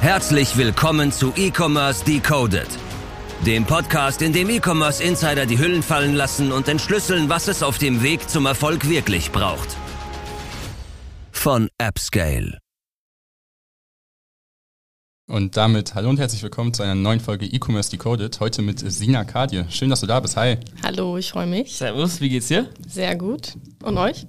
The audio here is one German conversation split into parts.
Herzlich willkommen zu E-Commerce Decoded, dem Podcast, in dem E-Commerce Insider die Hüllen fallen lassen und entschlüsseln, was es auf dem Weg zum Erfolg wirklich braucht. Von AppScale. Und damit hallo und herzlich willkommen zu einer neuen Folge E-Commerce Decoded. Heute mit Sina Kadje. Schön, dass du da bist. Hi. Hallo, ich freue mich. Servus, wie geht's dir? Sehr gut. Und euch?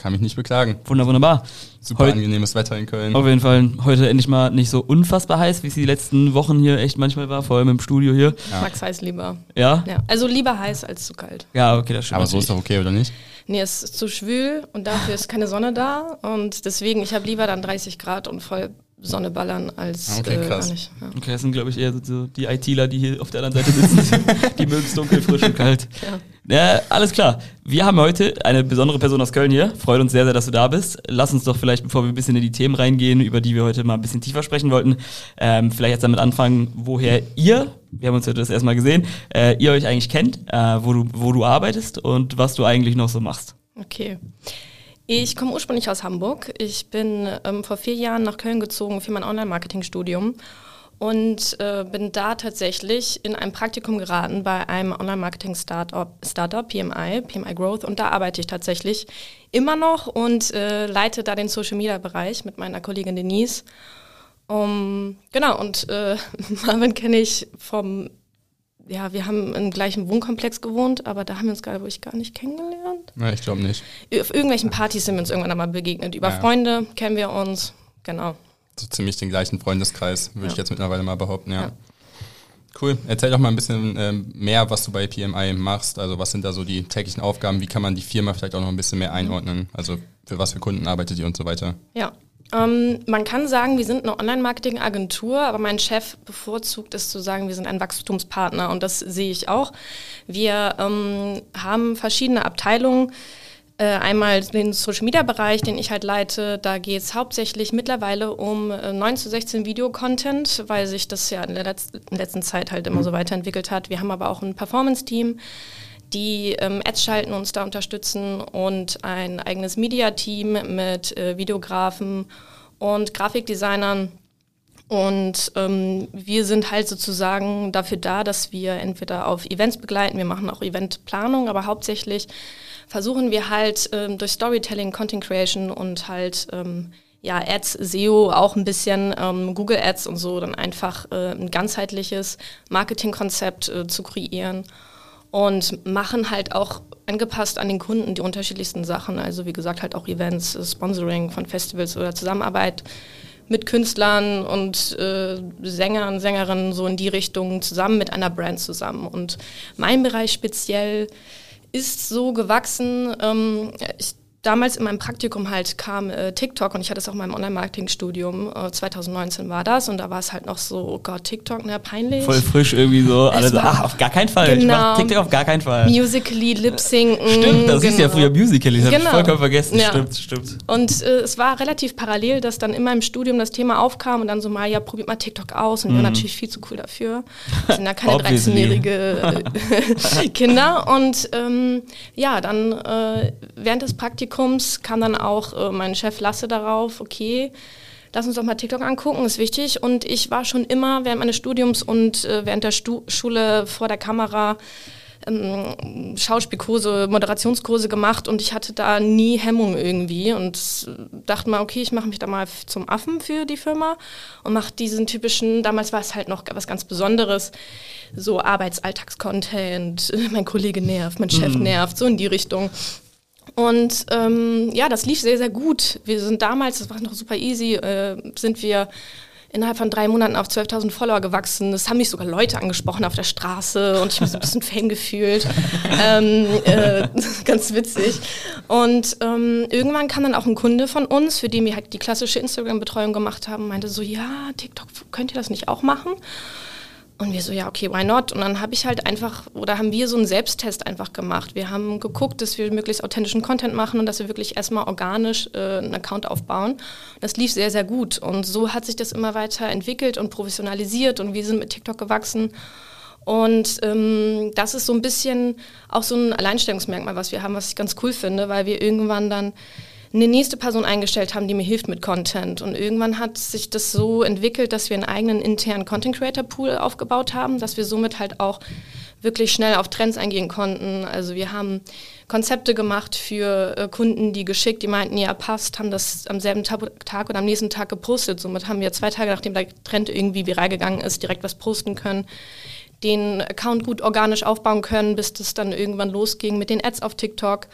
Kann mich nicht beklagen. Wunder, wunderbar. Super Heut- angenehmes Wetter in Köln. Auf jeden Fall heute endlich mal nicht so unfassbar heiß, wie es die letzten Wochen hier echt manchmal war, vor allem im Studio hier. Ja. Max heiß lieber. Ja? Ja. Also lieber heiß als zu kalt. Ja, okay, das stimmt. Aber so ist doch okay, oder nicht? Nee, es ist zu schwül und dafür ist keine Sonne da. Und deswegen, ich habe lieber dann 30 Grad und voll Sonne ballern als Okay, krass. gar nicht. Ja. Okay, das sind, glaube ich, eher so- so die ITler, die hier auf der anderen Seite sitzen. die mögen es dunkel, frisch und kalt. Ja. Ja, alles klar. Wir haben heute eine besondere Person aus Köln hier. Freut uns sehr, sehr, dass du da bist. Lass uns doch vielleicht, bevor wir ein bisschen in die Themen reingehen, über die wir heute mal ein bisschen tiefer sprechen wollten, ähm, vielleicht jetzt damit anfangen, woher ihr, wir haben uns heute das erstmal gesehen, äh, ihr euch eigentlich kennt, äh, wo, du, wo du arbeitest und was du eigentlich noch so machst. Okay. Ich komme ursprünglich aus Hamburg. Ich bin ähm, vor vier Jahren nach Köln gezogen für mein Online-Marketing-Studium und äh, bin da tatsächlich in ein Praktikum geraten bei einem Online-Marketing-Startup, Startup, PMI, PMI Growth. Und da arbeite ich tatsächlich immer noch und äh, leite da den Social-Media-Bereich mit meiner Kollegin Denise. Um, genau, und äh, Marvin kenne ich vom, ja, wir haben im gleichen Wohnkomplex gewohnt, aber da haben wir uns, glaube ich, gar nicht kennengelernt. Na, ich glaube nicht. Auf irgendwelchen Partys sind wir uns irgendwann einmal begegnet. Über Ja. Freunde kennen wir uns. Genau. So ziemlich den gleichen Freundeskreis, würde ich Ja. jetzt mittlerweile mal behaupten, ja. Ja. Cool. Erzähl doch mal ein bisschen ähm, mehr, was du bei PMI machst. Also was sind da so die täglichen Aufgaben? Wie kann man die Firma vielleicht auch noch ein bisschen mehr einordnen? Also für was für Kunden arbeitet ihr und so weiter? Ja. Ähm, man kann sagen, wir sind eine Online-Marketing-Agentur, aber mein Chef bevorzugt es zu sagen, wir sind ein Wachstumspartner und das sehe ich auch. Wir ähm, haben verschiedene Abteilungen. Äh, einmal den Social-Media-Bereich, den ich halt leite. Da geht es hauptsächlich mittlerweile um äh, 9 zu 16 Video-Content, weil sich das ja in der letz in der letzten Zeit halt immer so weiterentwickelt hat. Wir haben aber auch ein Performance-Team, die ähm, Ads schalten, uns da unterstützen und ein eigenes Media-Team mit äh, Videografen und Grafikdesignern. Und ähm, wir sind halt sozusagen dafür da, dass wir entweder auf Events begleiten, wir machen auch Eventplanung, aber hauptsächlich versuchen wir halt ähm, durch Storytelling, Content Creation und halt ähm, ja, Ads, SEO, auch ein bisschen ähm, Google Ads und so, dann einfach äh, ein ganzheitliches Marketingkonzept äh, zu kreieren und machen halt auch angepasst an den Kunden die unterschiedlichsten Sachen. Also wie gesagt, halt auch Events, äh, Sponsoring von Festivals oder Zusammenarbeit mit Künstlern und äh, Sängern, Sängerinnen so in die Richtung zusammen mit einer Brand zusammen. Und mein Bereich speziell ist so gewachsen. Ähm, ich, damals in meinem Praktikum halt kam äh, TikTok und ich hatte es auch in meinem Online-Marketing-Studium. Äh, 2019 war das und da war es halt noch so, oh Gott, TikTok, ne, peinlich. Voll frisch irgendwie so. Alle so, ach, auf gar keinen Fall. Ich Genau. mach TikTok auf gar keinen Fall. Musically, Lip-Syncen. Stimmt, das ist ja genau. früher Musical.ly, das hab ich Genau. vollkommen vergessen. Ja. Stimmt, stimmt. Und äh, es war relativ parallel, dass dann in meinem Studium das Thema aufkam und dann so mal, ja, probiert mal TikTok aus. Und wir waren natürlich viel zu cool dafür. Wir sind ja keine Mhm. Obviously. 13-jährige äh, Kinder. Und ähm, ja, dann äh, während des Praktikums kam dann auch äh, mein Chef Lasse darauf, okay, lass uns doch mal TikTok angucken, ist wichtig. Und ich war schon immer während meines Studiums und äh, während der Stu Schule vor der Kamera ähm, Schauspielkurse, Moderationskurse gemacht und ich hatte da nie Hemmung irgendwie und dachte mal, okay, ich mache mich da mal zum Affen für die Firma und mache diesen typischen, damals war es halt noch was ganz Besonderes, so Arbeitsalltagscontent, mein Kollege nervt, mein Chef nervt, so in die Richtung. Und ähm, ja, das lief sehr, sehr gut. Wir sind damals, das war noch super easy, äh, sind wir innerhalb von drei Monaten auf 12.000 Follower gewachsen. Es haben mich sogar Leute angesprochen auf der Straße und ich habe mich so ein bisschen Fame gefühlt. ähm, äh, ganz witzig. Und ähm, irgendwann kam dann auch ein Kunde von uns, für den wir halt die klassische Instagram-Betreuung gemacht haben, meinte so, ja, TikTok, könnt ihr das nicht auch machen? Und wir so, ja, okay, why not? Und dann habe ich halt einfach, oder haben wir so einen Selbsttest einfach gemacht. Wir haben geguckt, dass wir möglichst authentischen Content machen und dass wir wirklich erstmal organisch äh, einen Account aufbauen. Das lief sehr, sehr gut. Und so hat sich das immer weiter entwickelt und professionalisiert und wir sind mit TikTok gewachsen. Und ähm, das ist so ein bisschen auch so ein Alleinstellungsmerkmal, was wir haben, was ich ganz cool finde, weil wir irgendwann dann eine nächste Person eingestellt haben, die mir hilft mit Content. Und irgendwann hat sich das so entwickelt, dass wir einen eigenen internen Content Creator Pool aufgebaut haben, dass wir somit halt auch wirklich schnell auf Trends eingehen konnten. Also wir haben Konzepte gemacht für äh, Kunden, die geschickt, die meinten, ja, passt, haben das am selben Tag, Tag oder am nächsten Tag gepostet. Somit haben wir zwei Tage, nachdem der Trend irgendwie viral gegangen ist, direkt was posten können den Account gut organisch aufbauen können, bis das dann irgendwann losging mit den Ads auf TikTok,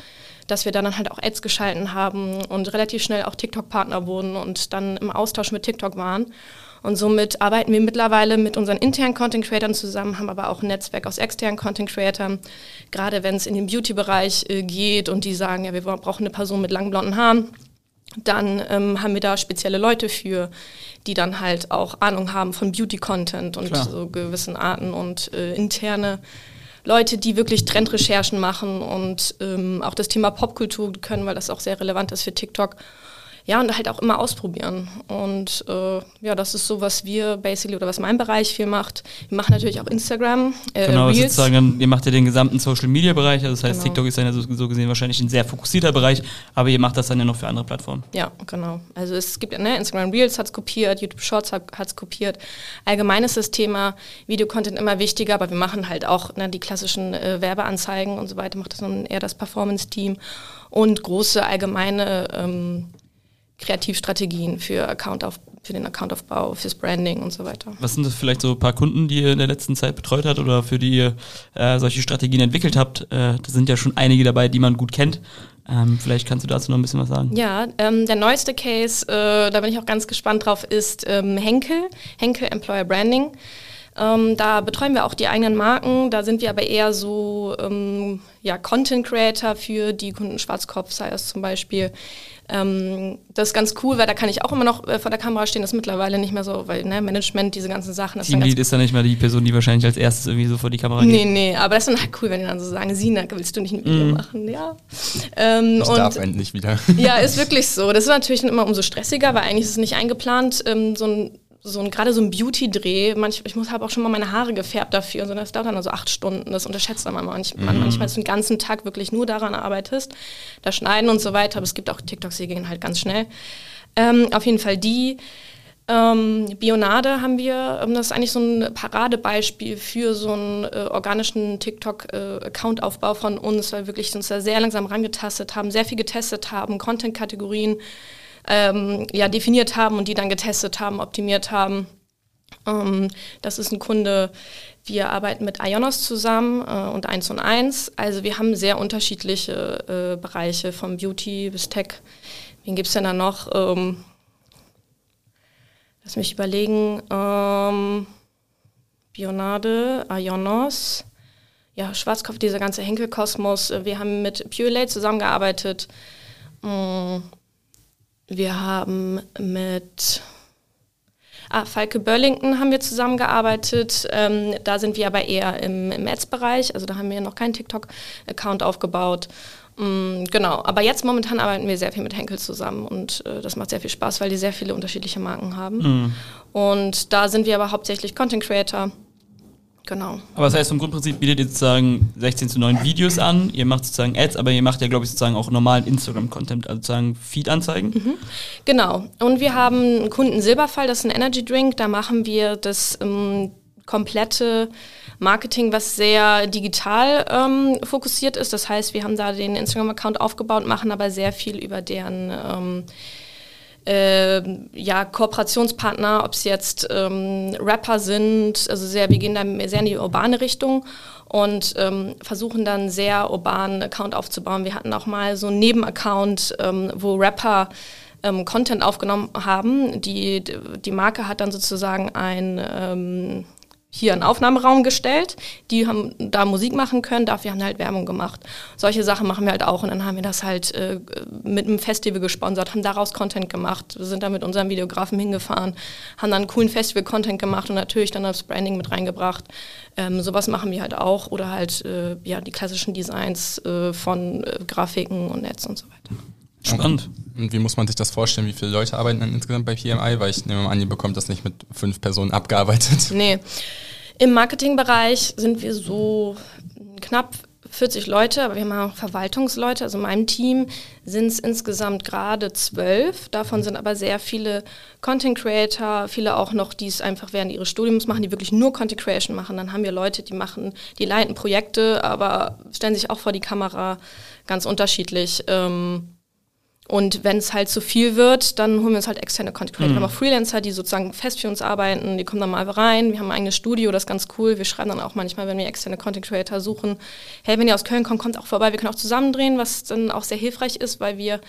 dass wir dann halt auch Ads geschalten haben und relativ schnell auch TikTok-Partner wurden und dann im Austausch mit TikTok waren. Und somit arbeiten wir mittlerweile mit unseren internen Content Creatern zusammen, haben aber auch ein Netzwerk aus externen Content Creatern. Gerade wenn es in den Beauty-Bereich äh, geht und die sagen, ja, wir brauchen eine Person mit langen blonden Haaren, dann ähm, haben wir da spezielle Leute für, die dann halt auch Ahnung haben von Beauty-Content und Klar. so gewissen Arten und äh, interne Leute, die wirklich Trendrecherchen machen und ähm, auch das Thema Popkultur können, weil das auch sehr relevant ist für TikTok ja, und halt auch immer ausprobieren. Und äh, ja, das ist so, was wir basically oder was mein Bereich viel macht. Wir machen natürlich auch Instagram. Äh, genau, Reels. sozusagen, ihr macht ja den gesamten Social Media Bereich, also das heißt, genau. TikTok ist dann ja so, so, gesehen wahrscheinlich ein sehr fokussierter Bereich, aber ihr macht das dann ja noch für andere Plattformen. Ja, genau. Also es gibt ja, ne, Instagram Reels hat es kopiert, YouTube Shorts hat es kopiert. Allgemein ist das Thema Videocontent immer wichtiger, aber wir machen halt auch ne, die klassischen äh, Werbeanzeigen und so weiter, macht das dann eher das Performance-Team und große allgemeine ähm, Kreativstrategien für, Account auf, für den Accountaufbau, fürs Branding und so weiter. Was sind das vielleicht so ein paar Kunden, die ihr in der letzten Zeit betreut habt oder für die ihr äh, solche Strategien entwickelt habt? Äh, da sind ja schon einige dabei, die man gut kennt. Ähm, vielleicht kannst du dazu noch ein bisschen was sagen. Ja, ähm, der neueste Case, äh, da bin ich auch ganz gespannt drauf, ist ähm, Henkel, Henkel Employer Branding. Ähm, da betreuen wir auch die eigenen Marken. Da sind wir aber eher so ähm, ja, Content Creator für die Kunden Schwarzkopf, sei es zum Beispiel. Ähm, das ist ganz cool, weil da kann ich auch immer noch äh, vor der Kamera stehen. Das ist mittlerweile nicht mehr so, weil ne, Management, diese ganzen Sachen. Teamlead ist dann nicht mehr die Person, die wahrscheinlich als erstes irgendwie so vor die Kamera geht. Nee, nee, aber das ist dann halt cool, wenn die dann so sagen, Sina, willst du nicht ein Video mm. machen? Ja. Ähm, ich darf endlich wieder. Ja, ist wirklich so. Das ist natürlich immer umso stressiger, weil eigentlich ist es nicht eingeplant, ähm, so ein so ein, gerade so ein Beauty-Dreh, manch, ich muss habe auch schon mal meine Haare gefärbt dafür und so, das dauert dann also acht Stunden, das unterschätzt man manchmal, mhm. manchmal, dass du den ganzen Tag wirklich nur daran arbeitest, da schneiden und so weiter, aber es gibt auch TikToks, die gehen halt ganz schnell. Ähm, auf jeden Fall die. Ähm, Bionade haben wir, ähm, das ist eigentlich so ein Paradebeispiel für so einen äh, organischen TikTok-Account-Aufbau äh, von uns, weil wir wirklich uns da sehr langsam rangetastet haben, sehr viel getestet haben, Content-Kategorien ähm, ja, definiert haben und die dann getestet haben, optimiert haben. Ähm, das ist ein Kunde, wir arbeiten mit Ionos zusammen äh, und 1 und 1. Also wir haben sehr unterschiedliche äh, Bereiche, vom Beauty bis Tech. Wen gibt es denn da noch? Ähm, lass mich überlegen. Ähm, Bionade, Ionos, ja, Schwarzkopf, dieser ganze Henkelkosmos. Wir haben mit Purelate zusammengearbeitet. Ähm, wir haben mit ah, Falke Burlington haben wir zusammengearbeitet. Ähm, da sind wir aber eher im, im Ads-Bereich. Also da haben wir noch keinen TikTok-Account aufgebaut. Mm, genau, aber jetzt momentan arbeiten wir sehr viel mit Henkel zusammen und äh, das macht sehr viel Spaß, weil die sehr viele unterschiedliche Marken haben. Mhm. Und da sind wir aber hauptsächlich Content Creator Genau. Aber das heißt, im Grundprinzip bietet ihr sozusagen 16 zu 9 Videos an, ihr macht sozusagen Ads, aber ihr macht ja, glaube ich, sozusagen auch normalen Instagram-Content, also sozusagen Feed-Anzeigen. Mhm. Genau. Und wir haben einen Kunden Silberfall, das ist ein Energy Drink, da machen wir das ähm, komplette Marketing, was sehr digital ähm, fokussiert ist. Das heißt, wir haben da den Instagram-Account aufgebaut, machen aber sehr viel über deren ähm, äh, ja, Kooperationspartner, ob es jetzt ähm, Rapper sind, also sehr, wir gehen da sehr in die urbane Richtung und ähm, versuchen dann sehr urbanen Account aufzubauen. Wir hatten auch mal so einen Nebenaccount, ähm, wo Rapper ähm, Content aufgenommen haben. Die, die Marke hat dann sozusagen ein ähm, hier einen Aufnahmeraum gestellt, die haben da Musik machen können, dafür haben wir halt Werbung gemacht. Solche Sachen machen wir halt auch und dann haben wir das halt äh, mit einem Festival gesponsert, haben daraus Content gemacht, wir sind da mit unserem Videografen hingefahren, haben dann coolen Festival-Content gemacht und natürlich dann das Branding mit reingebracht. Ähm, sowas machen wir halt auch oder halt äh, ja, die klassischen Designs äh, von äh, Grafiken und Netz und so weiter. Spannend. Und wie muss man sich das vorstellen? Wie viele Leute arbeiten dann insgesamt bei PMI? Weil ich nehme an, ihr bekommt das nicht mit fünf Personen abgearbeitet. Nee. Im Marketingbereich sind wir so knapp 40 Leute, aber wir haben auch Verwaltungsleute. Also in meinem Team sind es insgesamt gerade zwölf. Davon sind aber sehr viele Content Creator, viele auch noch, die es einfach während ihres Studiums machen, die wirklich nur Content Creation machen. Dann haben wir Leute, die machen, die leiten Projekte, aber stellen sich auch vor die Kamera ganz unterschiedlich. Ähm, und wenn es halt zu viel wird, dann holen wir uns halt externe Content Creator. Mhm. Wir haben auch Freelancer, die sozusagen fest für uns arbeiten, die kommen dann mal rein. Wir haben ein eigenes Studio, das ist ganz cool. Wir schreiben dann auch manchmal, wenn wir externe Content Creator suchen, hey, wenn ihr aus Köln kommt, kommt auch vorbei. Wir können auch zusammendrehen, was dann auch sehr hilfreich ist, weil wir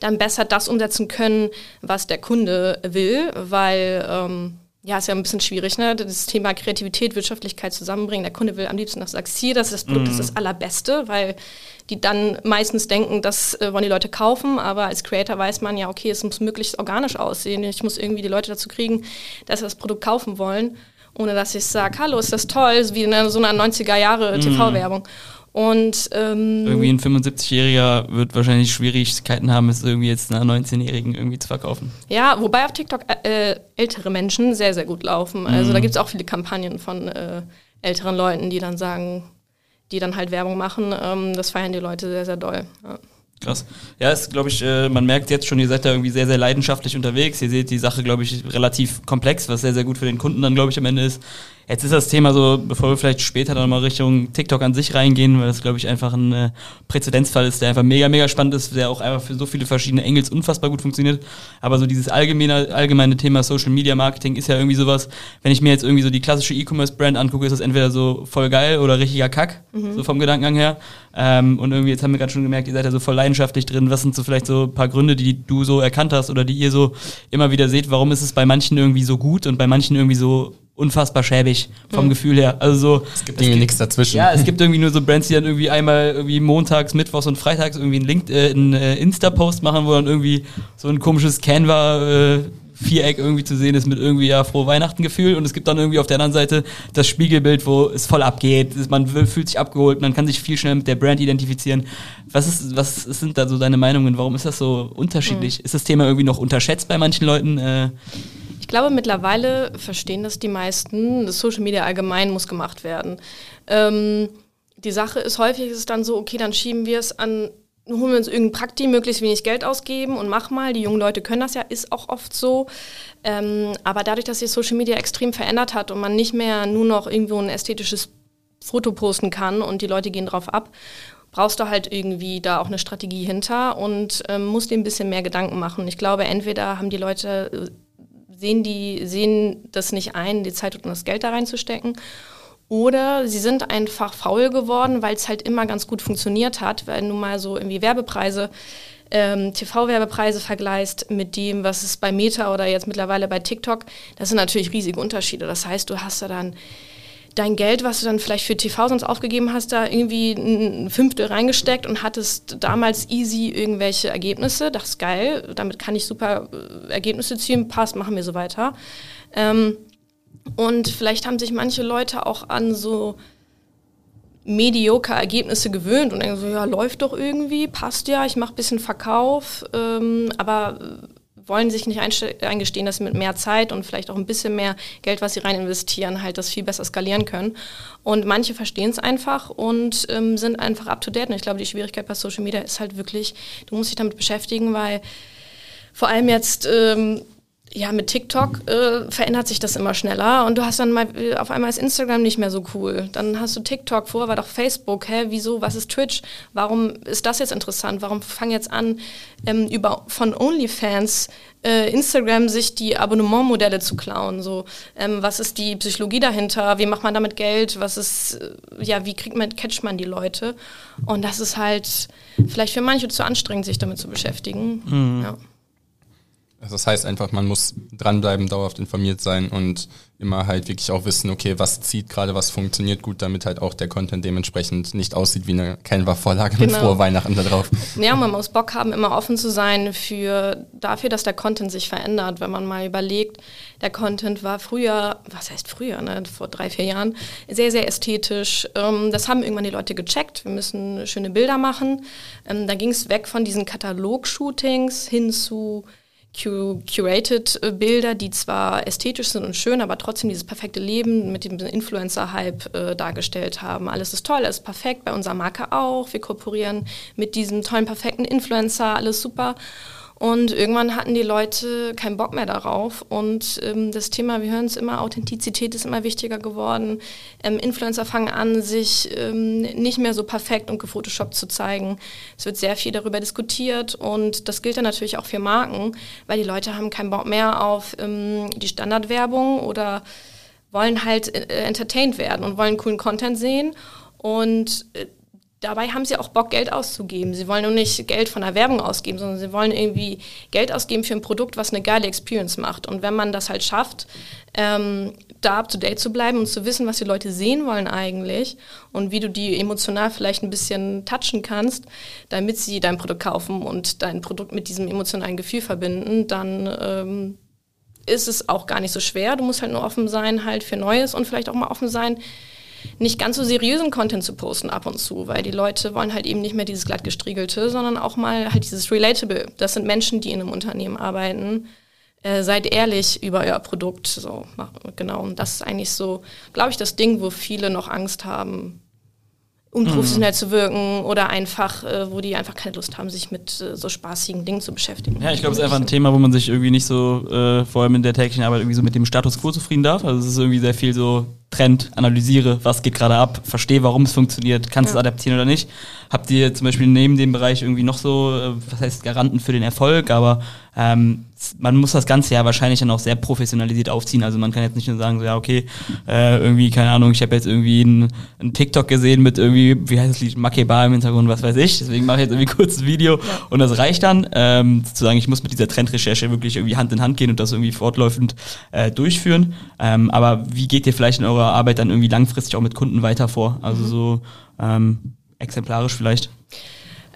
dann besser das umsetzen können, was der Kunde will, weil ähm, ja, ist ja ein bisschen schwierig, ne? Das Thema Kreativität, Wirtschaftlichkeit zusammenbringen. Der Kunde will am liebsten, dass du sagst, hier, das ist das Produkt, das ist das mhm. Allerbeste, weil die dann meistens denken, das äh, wollen die Leute kaufen, aber als Creator weiß man ja, okay, es muss möglichst organisch aussehen. Ich muss irgendwie die Leute dazu kriegen, dass sie das Produkt kaufen wollen, ohne dass ich sage, hallo, ist das toll, wie in so einer 90er Jahre TV-Werbung. Und ähm, irgendwie ein 75-Jähriger wird wahrscheinlich Schwierigkeiten haben, es irgendwie jetzt einer 19-Jährigen irgendwie zu verkaufen. Ja, wobei auf TikTok äh, ältere Menschen sehr, sehr gut laufen. Also mhm. da gibt es auch viele Kampagnen von äh, älteren Leuten, die dann sagen, die dann halt Werbung machen. Ähm, das feiern die Leute sehr, sehr doll. Ja. Krass. Ja, ist, glaube ich, äh, man merkt jetzt schon, ihr seid da irgendwie sehr, sehr leidenschaftlich unterwegs. Ihr seht die Sache, glaube ich, relativ komplex, was sehr, sehr gut für den Kunden dann, glaube ich, am Ende ist. Jetzt ist das Thema so, bevor wir vielleicht später dann mal Richtung TikTok an sich reingehen, weil das, glaube ich, einfach ein äh, Präzedenzfall ist, der einfach mega, mega spannend ist, der auch einfach für so viele verschiedene Engels unfassbar gut funktioniert. Aber so dieses allgemeine, allgemeine Thema Social Media Marketing ist ja irgendwie sowas, wenn ich mir jetzt irgendwie so die klassische E-Commerce-Brand angucke, ist das entweder so voll geil oder richtiger Kack, mhm. so vom Gedankengang her. Ähm, und irgendwie, jetzt haben wir gerade schon gemerkt, ihr seid ja so voll leidenschaftlich drin. Was sind so vielleicht so ein paar Gründe, die du so erkannt hast oder die ihr so immer wieder seht? Warum ist es bei manchen irgendwie so gut und bei manchen irgendwie so unfassbar schäbig vom mhm. Gefühl her. Also so, es gibt irgendwie nichts dazwischen. Ja, es gibt irgendwie nur so Brands, die dann irgendwie einmal irgendwie montags, mittwochs und freitags irgendwie einen, Link, äh, einen äh, Insta-Post machen, wo dann irgendwie so ein komisches Canva äh, Viereck irgendwie zu sehen ist mit irgendwie ja frohe Weihnachten Gefühl und es gibt dann irgendwie auf der anderen Seite das Spiegelbild, wo es voll abgeht, man fühlt sich abgeholt, man kann sich viel schneller mit der Brand identifizieren. Was ist was sind da so deine Meinungen? Warum ist das so unterschiedlich? Mhm. Ist das Thema irgendwie noch unterschätzt bei manchen Leuten? Äh, ich glaube, mittlerweile verstehen das die meisten. Das Social Media allgemein muss gemacht werden. Ähm, die Sache ist, häufig ist es dann so, okay, dann schieben wir es an, holen wir uns irgendein Prakti, möglichst wenig Geld ausgeben und mach mal. Die jungen Leute können das ja, ist auch oft so. Ähm, aber dadurch, dass sich Social Media extrem verändert hat und man nicht mehr nur noch irgendwo ein ästhetisches Foto posten kann und die Leute gehen drauf ab, brauchst du halt irgendwie da auch eine Strategie hinter und ähm, musst dir ein bisschen mehr Gedanken machen. Ich glaube, entweder haben die Leute sehen die sehen das nicht ein, die Zeit und das Geld da reinzustecken. Oder sie sind einfach faul geworden, weil es halt immer ganz gut funktioniert hat, wenn du mal so irgendwie Werbepreise, ähm, TV-Werbepreise vergleichst mit dem, was es bei Meta oder jetzt mittlerweile bei TikTok, das sind natürlich riesige Unterschiede. Das heißt, du hast da dann dein Geld, was du dann vielleicht für TV sonst aufgegeben hast, da irgendwie ein Fünftel reingesteckt und hattest damals easy irgendwelche Ergebnisse. Das ist geil, damit kann ich super äh, Ergebnisse ziehen, passt, machen wir so weiter. Ähm, und vielleicht haben sich manche Leute auch an so mediocre Ergebnisse gewöhnt und denken so, ja, läuft doch irgendwie, passt ja, ich mache ein bisschen Verkauf, ähm, aber wollen sich nicht eingestehen, dass sie mit mehr Zeit und vielleicht auch ein bisschen mehr Geld, was sie rein investieren, halt das viel besser skalieren können. Und manche verstehen es einfach und ähm, sind einfach up to date. Und ich glaube, die Schwierigkeit bei Social Media ist halt wirklich, du musst dich damit beschäftigen, weil vor allem jetzt ähm, ja, mit TikTok äh, verändert sich das immer schneller und du hast dann mal äh, auf einmal ist Instagram nicht mehr so cool. Dann hast du TikTok, vorher war doch Facebook. Hä, wieso? Was ist Twitch? Warum ist das jetzt interessant? Warum fangen jetzt an, ähm, über von OnlyFans äh, Instagram sich die Abonnementmodelle zu klauen? So, ähm, was ist die Psychologie dahinter? Wie macht man damit Geld? Was ist, äh, ja, wie kriegt man, catcht man die Leute? Und das ist halt vielleicht für manche zu anstrengend, sich damit zu beschäftigen. Mhm. Ja. Also das heißt einfach, man muss dranbleiben, dauerhaft informiert sein und immer halt wirklich auch wissen, okay, was zieht gerade, was funktioniert gut, damit halt auch der Content dementsprechend nicht aussieht wie eine Canva-Vorlage genau. mit frohe Weihnachten da drauf. Ja, man muss Bock haben, immer offen zu sein für dafür, dass der Content sich verändert. Wenn man mal überlegt, der Content war früher, was heißt früher, ne, vor drei, vier Jahren, sehr, sehr ästhetisch. Ähm, das haben irgendwann die Leute gecheckt. Wir müssen schöne Bilder machen. Ähm, da ging es weg von diesen Katalog-Shootings hin zu curated äh, Bilder, die zwar ästhetisch sind und schön, aber trotzdem dieses perfekte Leben mit dem Influencer-Hype äh, dargestellt haben. Alles ist toll, alles ist perfekt, bei unserer Marke auch. Wir kooperieren mit diesem tollen, perfekten Influencer, alles super. Und irgendwann hatten die Leute keinen Bock mehr darauf. Und ähm, das Thema, wir hören es immer, Authentizität ist immer wichtiger geworden. Ähm, Influencer fangen an, sich ähm, nicht mehr so perfekt und gefotoshoppt zu zeigen. Es wird sehr viel darüber diskutiert und das gilt dann natürlich auch für Marken, weil die Leute haben keinen Bock mehr auf ähm, die Standardwerbung oder wollen halt äh, entertained werden und wollen coolen Content sehen. Und äh, dabei haben sie auch Bock, Geld auszugeben. Sie wollen nur nicht Geld von der Werbung ausgeben, sondern sie wollen irgendwie Geld ausgeben für ein Produkt, was eine geile Experience macht. Und wenn man das halt schafft, ähm, da up to date zu bleiben und zu wissen, was die Leute sehen wollen eigentlich und wie du die emotional vielleicht ein bisschen touchen kannst, damit sie dein Produkt kaufen und dein Produkt mit diesem emotionalen Gefühl verbinden, dann ähm, ist es auch gar nicht so schwer. Du musst halt nur offen sein halt für Neues und vielleicht auch mal offen sein, nicht ganz so seriösen Content zu posten ab und zu, weil die Leute wollen halt eben nicht mehr dieses glatt gestriegelte, sondern auch mal halt dieses Relatable. Das sind Menschen, die in einem Unternehmen arbeiten. Äh, seid ehrlich über euer Produkt. So, genau. Und das ist eigentlich so, glaube ich, das Ding, wo viele noch Angst haben, unprofessionell mhm. zu wirken oder einfach, äh, wo die einfach keine Lust haben, sich mit äh, so spaßigen Dingen zu beschäftigen. Ja, ich glaube, es ist einfach ein Thema, wo man sich irgendwie nicht so, äh, vor allem in der täglichen Arbeit, irgendwie so mit dem Status quo zufrieden darf. Also es ist irgendwie sehr viel so Trend, analysiere, was geht gerade ab, verstehe, warum es funktioniert, kannst ja. es adaptieren oder nicht. Habt ihr zum Beispiel neben dem Bereich irgendwie noch so, äh, was heißt Garanten für den Erfolg, aber ähm, man muss das Ganze ja wahrscheinlich dann auch sehr professionalisiert aufziehen. Also man kann jetzt nicht nur sagen, so ja, okay, äh, irgendwie, keine Ahnung, ich habe jetzt irgendwie einen TikTok gesehen mit irgendwie, wie heißt das Lied, Makeba im Hintergrund, was weiß ich. Deswegen mache ich jetzt irgendwie kurz ein Video ja. und das reicht dann. Ähm, zu sagen, ich muss mit dieser Trendrecherche wirklich irgendwie Hand in Hand gehen und das irgendwie fortläufend äh, durchführen. Ähm, aber wie geht ihr vielleicht in eurer Arbeit dann irgendwie langfristig auch mit Kunden weiter vor? Also mhm. so ähm, exemplarisch vielleicht?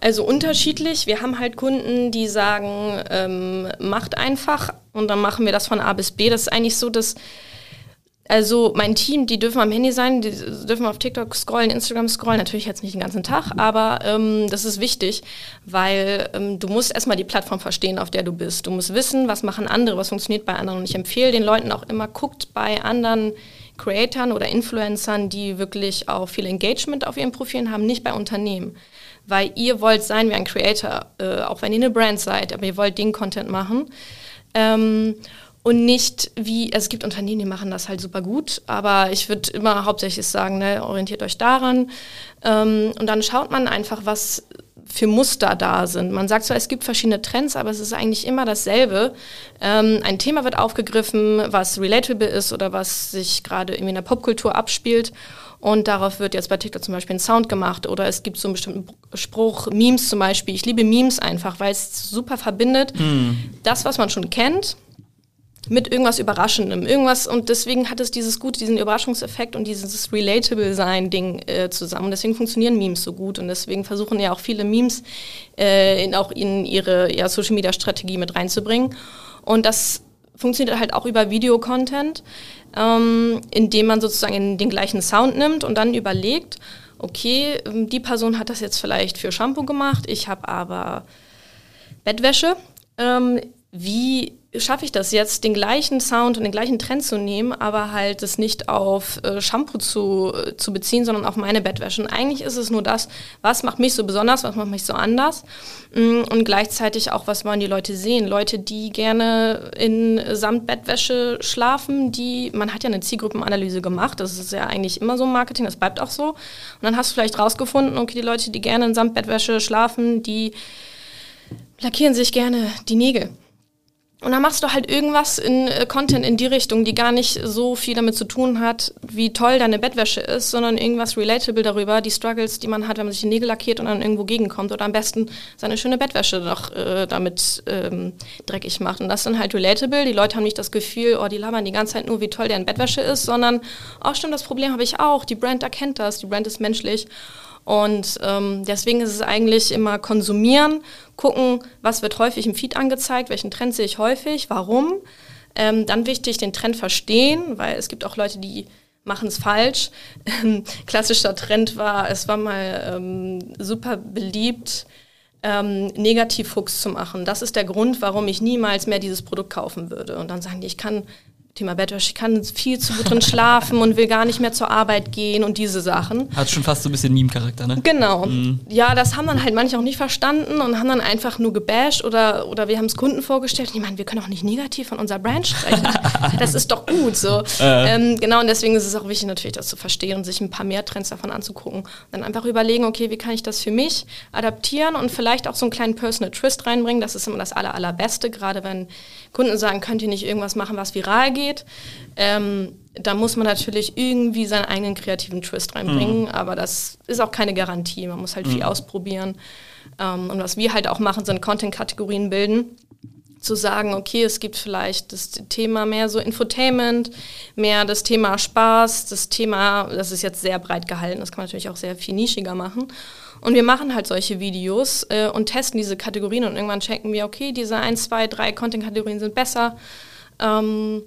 Also unterschiedlich. Wir haben halt Kunden, die sagen, ähm, macht einfach und dann machen wir das von A bis B. Das ist eigentlich so, dass also mein Team, die dürfen am Handy sein, die dürfen auf TikTok scrollen, Instagram scrollen, natürlich jetzt nicht den ganzen Tag, aber ähm, das ist wichtig, weil ähm, du musst erstmal die Plattform verstehen, auf der du bist. Du musst wissen, was machen andere, was funktioniert bei anderen. Und ich empfehle den Leuten auch immer, guckt bei anderen Creatoren oder Influencern, die wirklich auch viel Engagement auf ihren Profilen haben, nicht bei Unternehmen weil ihr wollt sein wie ein Creator, äh, auch wenn ihr eine Brand seid, aber ihr wollt den Content machen. Ähm, und nicht wie, also es gibt Unternehmen, die machen das halt super gut, aber ich würde immer hauptsächlich sagen, ne, orientiert euch daran. Ähm, und dann schaut man einfach, was für Muster da sind. Man sagt zwar, es gibt verschiedene Trends, aber es ist eigentlich immer dasselbe. Ähm, ein Thema wird aufgegriffen, was relatable ist oder was sich gerade in der Popkultur abspielt. Und darauf wird jetzt bei TikTok zum Beispiel ein Sound gemacht oder es gibt so einen bestimmten Spruch, Memes zum Beispiel. Ich liebe Memes einfach, weil es super verbindet. Mm. Das, was man schon kennt, mit irgendwas Überraschendem, irgendwas und deswegen hat es dieses Gute, diesen Überraschungseffekt und dieses Relatable-Sein-Ding äh, zusammen. Und deswegen funktionieren Memes so gut und deswegen versuchen ja auch viele Memes äh, in, auch in ihre ja, Social-Media-Strategie mit reinzubringen. Und das funktioniert halt auch über Videocontent, ähm, indem man sozusagen den gleichen Sound nimmt und dann überlegt, okay, ähm, die Person hat das jetzt vielleicht für Shampoo gemacht, ich habe aber Bettwäsche. Ähm, wie schaffe ich das jetzt, den gleichen Sound und den gleichen Trend zu nehmen, aber halt es nicht auf äh, Shampoo zu, äh, zu beziehen, sondern auf meine Bettwäsche. Und eigentlich ist es nur das, was macht mich so besonders, was macht mich so anders mm, und gleichzeitig auch, was wollen die Leute sehen. Leute, die gerne in Samtbettwäsche schlafen, die, man hat ja eine Zielgruppenanalyse gemacht, das ist ja eigentlich immer so im Marketing, das bleibt auch so. Und dann hast du vielleicht rausgefunden, okay, die Leute, die gerne in Samtbettwäsche schlafen, die lackieren sich gerne die Nägel. Und dann machst du halt irgendwas in äh, Content in die Richtung, die gar nicht so viel damit zu tun hat, wie toll deine Bettwäsche ist, sondern irgendwas relatable darüber, die Struggles, die man hat, wenn man sich die Nägel lackiert und dann irgendwo gegenkommt oder am besten seine schöne Bettwäsche noch äh, damit ähm, dreckig macht. Und das dann halt relatable. Die Leute haben nicht das Gefühl, oh, die labern die ganze Zeit nur, wie toll deren Bettwäsche ist, sondern, oh, stimmt, das Problem habe ich auch. Die Brand erkennt das, die Brand ist menschlich. Und ähm, deswegen ist es eigentlich immer konsumieren, gucken, was wird häufig im Feed angezeigt, welchen Trend sehe ich häufig, warum. Ähm, dann wichtig, den Trend verstehen, weil es gibt auch Leute, die machen es falsch. klassischer Trend war, es war mal ähm, super beliebt, ähm, Negativfuchs zu machen. Das ist der Grund, warum ich niemals mehr dieses Produkt kaufen würde. Und dann sagen die, ich kann Thema Bettwäsche, ich kann viel zu gut drin schlafen und will gar nicht mehr zur Arbeit gehen und diese Sachen. Hat schon fast so ein bisschen Meme-Charakter, ne? Genau. Mhm. Ja, das haben dann halt manche auch nicht verstanden und haben dann einfach nur gebasht oder, oder wir haben es Kunden vorgestellt. Und ich meine, wir können auch nicht negativ von unserer Brand sprechen. das ist doch gut so. Äh. Ähm, genau, und deswegen ist es auch wichtig natürlich, das zu verstehen und sich ein paar mehr Trends davon anzugucken. Und dann einfach überlegen, okay, wie kann ich das für mich adaptieren und vielleicht auch so einen kleinen Personal Twist reinbringen. Das ist immer das aller, allerbeste, gerade wenn Kunden sagen, könnt ihr nicht irgendwas machen, was viral geht. Ähm, da muss man natürlich irgendwie seinen eigenen kreativen Twist reinbringen, mhm. aber das ist auch keine Garantie. Man muss halt mhm. viel ausprobieren. Ähm, und was wir halt auch machen, sind Content-Kategorien bilden zu sagen, okay, es gibt vielleicht das Thema mehr so Infotainment, mehr das Thema Spaß, das Thema, das ist jetzt sehr breit gehalten, das kann man natürlich auch sehr viel nischiger machen. Und wir machen halt solche Videos äh, und testen diese Kategorien und irgendwann checken wir, okay, diese ein, zwei, drei Content-Kategorien sind besser. Ähm,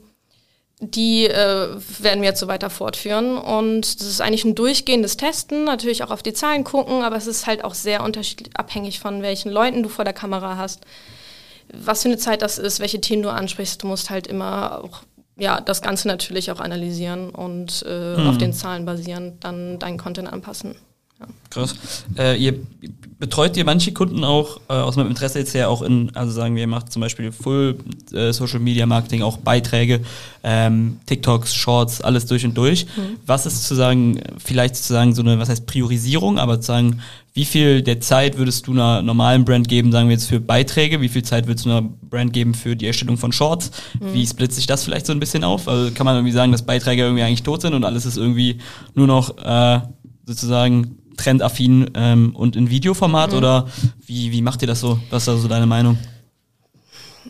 die äh, werden wir jetzt so weiter fortführen. Und das ist eigentlich ein durchgehendes Testen, natürlich auch auf die Zahlen gucken, aber es ist halt auch sehr unterschiedlich abhängig von welchen Leuten du vor der Kamera hast, was für eine Zeit das ist, welche Themen du ansprichst. Du musst halt immer auch ja, das Ganze natürlich auch analysieren und äh, hm. auf den Zahlen basierend dann deinen Content anpassen. Ja. Krass. Äh, ihr betreut ihr manche Kunden auch äh, aus meinem Interesse jetzt her auch in, also sagen wir, ihr macht zum Beispiel Full äh, Social Media Marketing, auch Beiträge, ähm, TikToks, Shorts, alles durch und durch. Mhm. Was ist zu sagen, vielleicht zu sagen, so eine, was heißt Priorisierung, aber zu sagen, wie viel der Zeit würdest du einer normalen Brand geben, sagen wir jetzt für Beiträge, wie viel Zeit würdest du einer Brand geben für die Erstellung von Shorts? Mhm. Wie splitzt sich das vielleicht so ein bisschen auf? Also kann man irgendwie sagen, dass Beiträge irgendwie eigentlich tot sind und alles ist irgendwie nur noch äh, sozusagen trendaffin ähm, und in Videoformat mhm. oder wie, wie macht ihr das so? Was ist da so deine Meinung?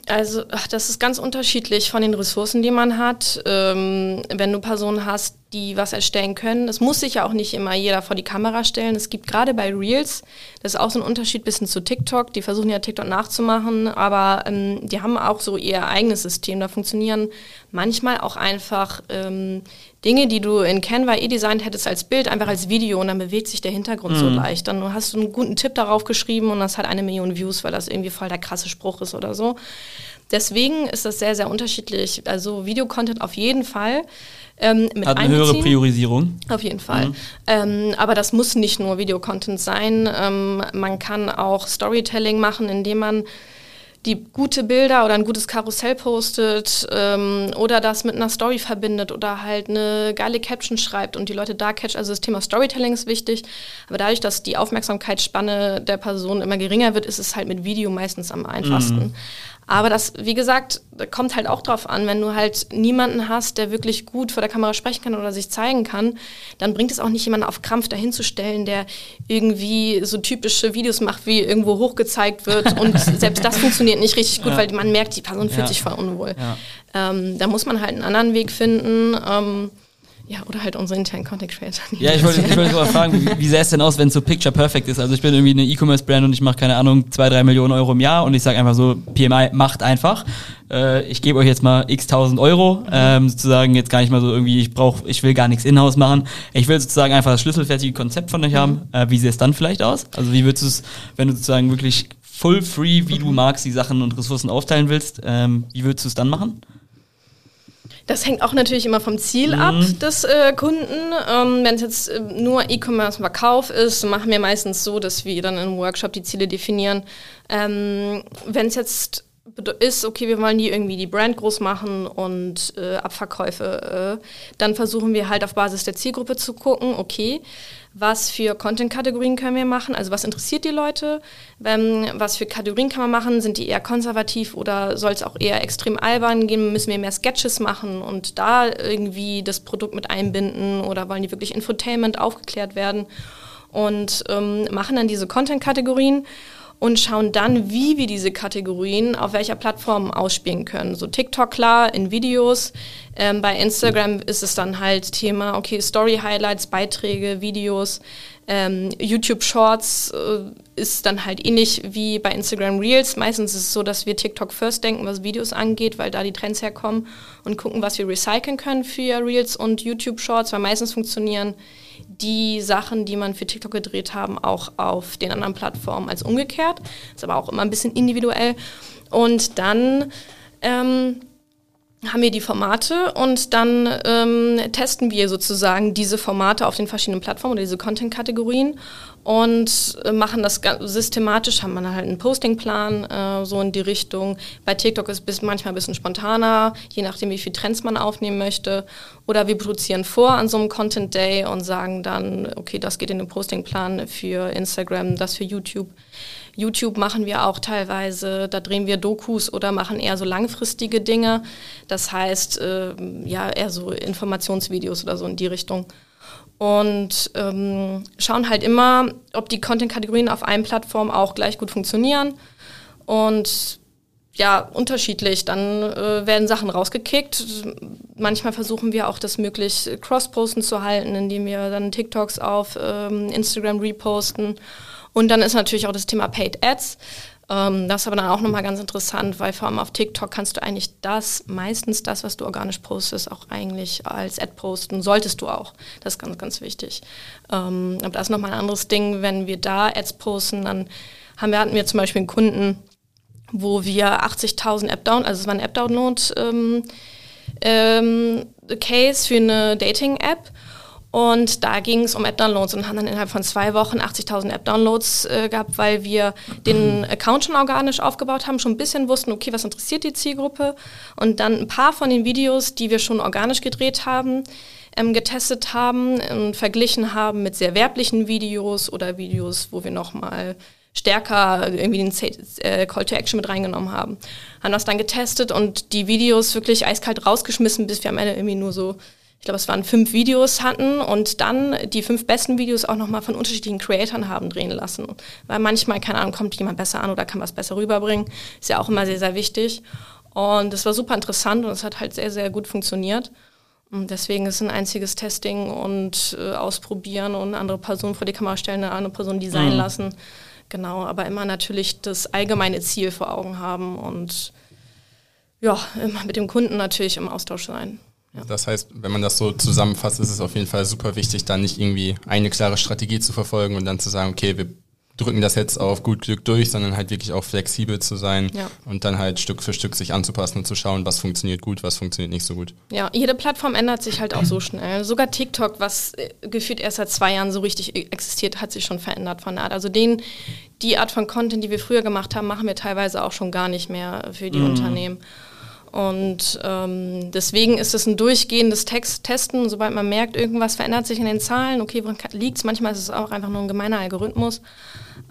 Also, ach, das ist ganz unterschiedlich von den Ressourcen, die man hat. Ähm, wenn du Personen hast, die was erstellen können. Es muss sich ja auch nicht immer jeder vor die Kamera stellen. Es gibt gerade bei Reels, das ist auch so ein Unterschied bisschen zu TikTok. Die versuchen ja TikTok nachzumachen, aber ähm, die haben auch so ihr eigenes System. Da funktionieren manchmal auch einfach ähm, Dinge, die du in Canva eh designt hättest als Bild, einfach als Video und dann bewegt sich der Hintergrund mhm. so leicht. Dann hast du einen guten Tipp darauf geschrieben und das hat eine Million Views, weil das irgendwie voll der krasse Spruch ist oder so. Deswegen ist das sehr, sehr unterschiedlich. Also Videocontent auf jeden Fall. Ähm, mit Hat eine höhere Priorisierung. Auf jeden Fall. Mhm. Ähm, aber das muss nicht nur Videocontent sein. Ähm, man kann auch Storytelling machen, indem man die gute Bilder oder ein gutes Karussell postet ähm, oder das mit einer Story verbindet oder halt eine geile Caption schreibt und die Leute da catcht. Also das Thema Storytelling ist wichtig, aber dadurch, dass die Aufmerksamkeitsspanne der Person immer geringer wird, ist es halt mit Video meistens am einfachsten. Mhm. Aber das, wie gesagt, kommt halt auch drauf an, wenn du halt niemanden hast, der wirklich gut vor der Kamera sprechen kann oder sich zeigen kann, dann bringt es auch nicht jemanden auf Krampf dahinzustellen, der irgendwie so typische Videos macht, wie irgendwo hochgezeigt wird. Und selbst das funktioniert nicht richtig gut, ja. weil man merkt, die Person fühlt ja. sich voll unwohl. Ja. Ähm, da muss man halt einen anderen Weg finden. Ähm, ja, oder halt unsere internen Content Creator. Ja, ich wollte, ich wollte mal fragen, wie, wie sähe es denn aus, wenn es so Picture Perfect ist? Also ich bin irgendwie eine E-Commerce-Brand und ich mache, keine Ahnung, zwei, drei Millionen Euro im Jahr und ich sage einfach so, PMI macht einfach. Äh, ich gebe euch jetzt mal x tausend Euro, ähm, sozusagen jetzt gar nicht mal so irgendwie, ich brauche, ich will gar nichts in-house machen. Ich will sozusagen einfach das schlüsselfertige Konzept von euch haben. Mhm. Äh, wie sähe es dann vielleicht aus? Also wie würdest du es, wenn du sozusagen wirklich full free, wie du magst, die Sachen und Ressourcen aufteilen willst, ähm, wie würdest du es dann machen? Das hängt auch natürlich immer vom Ziel mhm. ab des äh, Kunden. Ähm, Wenn es jetzt äh, nur E-Commerce-Verkauf ist, machen wir meistens so, dass wir dann im Workshop die Ziele definieren. Ähm, Wenn es jetzt ist, okay, wir wollen die irgendwie die Brand groß machen und äh, Abverkäufe, äh, dann versuchen wir halt auf Basis der Zielgruppe zu gucken, okay, was für Content-Kategorien können wir machen, also was interessiert die Leute, ähm, was für Kategorien kann man machen, sind die eher konservativ oder soll es auch eher extrem albern gehen, müssen wir mehr Sketches machen und da irgendwie das Produkt mit einbinden oder wollen die wirklich Infotainment aufgeklärt werden? Und ähm, machen dann diese Content-Kategorien und schauen dann, wie wir diese Kategorien auf welcher Plattform ausspielen können. So TikTok klar, in Videos. Ähm, bei Instagram ist es dann halt Thema, okay, Story-Highlights, Beiträge, Videos. Ähm, YouTube Shorts äh, ist dann halt ähnlich wie bei Instagram Reels. Meistens ist es so, dass wir TikTok First denken, was Videos angeht, weil da die Trends herkommen und gucken, was wir recyceln können für Reels und YouTube Shorts, weil meistens funktionieren die Sachen, die man für TikTok gedreht haben, auch auf den anderen Plattformen als umgekehrt. Ist aber auch immer ein bisschen individuell. Und dann ähm, haben wir die Formate und dann ähm, testen wir sozusagen diese Formate auf den verschiedenen Plattformen oder diese Content-Kategorien und äh, machen das systematisch, haben wir halt einen Postingplan, äh, so in die Richtung. Bei TikTok ist es manchmal ein bisschen spontaner, je nachdem, wie viele Trends man aufnehmen möchte. Oder wir produzieren vor an so einem Content Day und sagen dann, okay, das geht in den Postingplan für Instagram, das für YouTube. YouTube machen wir auch teilweise, da drehen wir Dokus oder machen eher so langfristige Dinge. Das heißt, äh, ja, eher so Informationsvideos oder so in die Richtung. Und ähm, schauen halt immer, ob die Content-Kategorien auf einem Plattform auch gleich gut funktionieren. Und ja, unterschiedlich. Dann äh, werden Sachen rausgekickt. Manchmal versuchen wir auch das möglich cross-posten zu halten, indem wir dann TikToks auf ähm, Instagram reposten. Und dann ist natürlich auch das Thema Paid Ads. Ähm, das ist aber dann auch nochmal ganz interessant, weil vor allem auf TikTok kannst du eigentlich das, meistens das, was du organisch postest, auch eigentlich als Ad posten. Solltest du auch. Das ist ganz, ganz wichtig. Ähm, aber das ist nochmal ein anderes Ding. Wenn wir da Ads posten, dann haben wir, hatten wir zum Beispiel einen Kunden, wo wir 80.000 App-Downloads, also es war ein App-Download, ähm, ähm, Case für eine Dating-App und da ging es um App-Downloads und haben dann innerhalb von zwei Wochen 80.000 App-Downloads äh, gehabt, weil wir den Account schon organisch aufgebaut haben, schon ein bisschen wussten, okay, was interessiert die Zielgruppe. Und dann ein paar von den Videos, die wir schon organisch gedreht haben, ähm, getestet haben und verglichen haben mit sehr werblichen Videos oder Videos, wo wir nochmal stärker irgendwie den äh, Call to Action mit reingenommen haben. Haben das dann getestet und die Videos wirklich eiskalt rausgeschmissen, bis wir am Ende irgendwie nur so ich glaube, es waren fünf Videos hatten und dann die fünf besten Videos auch nochmal von unterschiedlichen Creatoren haben drehen lassen. Weil manchmal, keine Ahnung, kommt jemand besser an oder kann was besser rüberbringen. Ist ja auch immer sehr, sehr wichtig. Und es war super interessant und es hat halt sehr, sehr gut funktioniert. Und deswegen ist ein einziges Testing und äh, ausprobieren und eine andere Person vor die Kamera stellen, eine andere Person designen mhm. lassen. Genau, aber immer natürlich das allgemeine Ziel vor Augen haben und ja, immer mit dem Kunden natürlich im Austausch sein. Ja. Das heißt, wenn man das so zusammenfasst, ist es auf jeden Fall super wichtig, dann nicht irgendwie eine klare Strategie zu verfolgen und dann zu sagen, okay, wir drücken das jetzt auf gut Glück durch, sondern halt wirklich auch flexibel zu sein ja. und dann halt Stück für Stück sich anzupassen und zu schauen, was funktioniert gut, was funktioniert nicht so gut. Ja, jede Plattform ändert sich halt auch so schnell. Sogar TikTok, was äh, gefühlt erst seit zwei Jahren so richtig existiert, hat sich schon verändert von der Art. Also den, die Art von Content, die wir früher gemacht haben, machen wir teilweise auch schon gar nicht mehr für die mhm. Unternehmen. Und ähm, deswegen ist es ein durchgehendes Text Testen. Sobald man merkt, irgendwas verändert sich in den Zahlen, okay, woran liegt es? Manchmal ist es auch einfach nur ein gemeiner Algorithmus.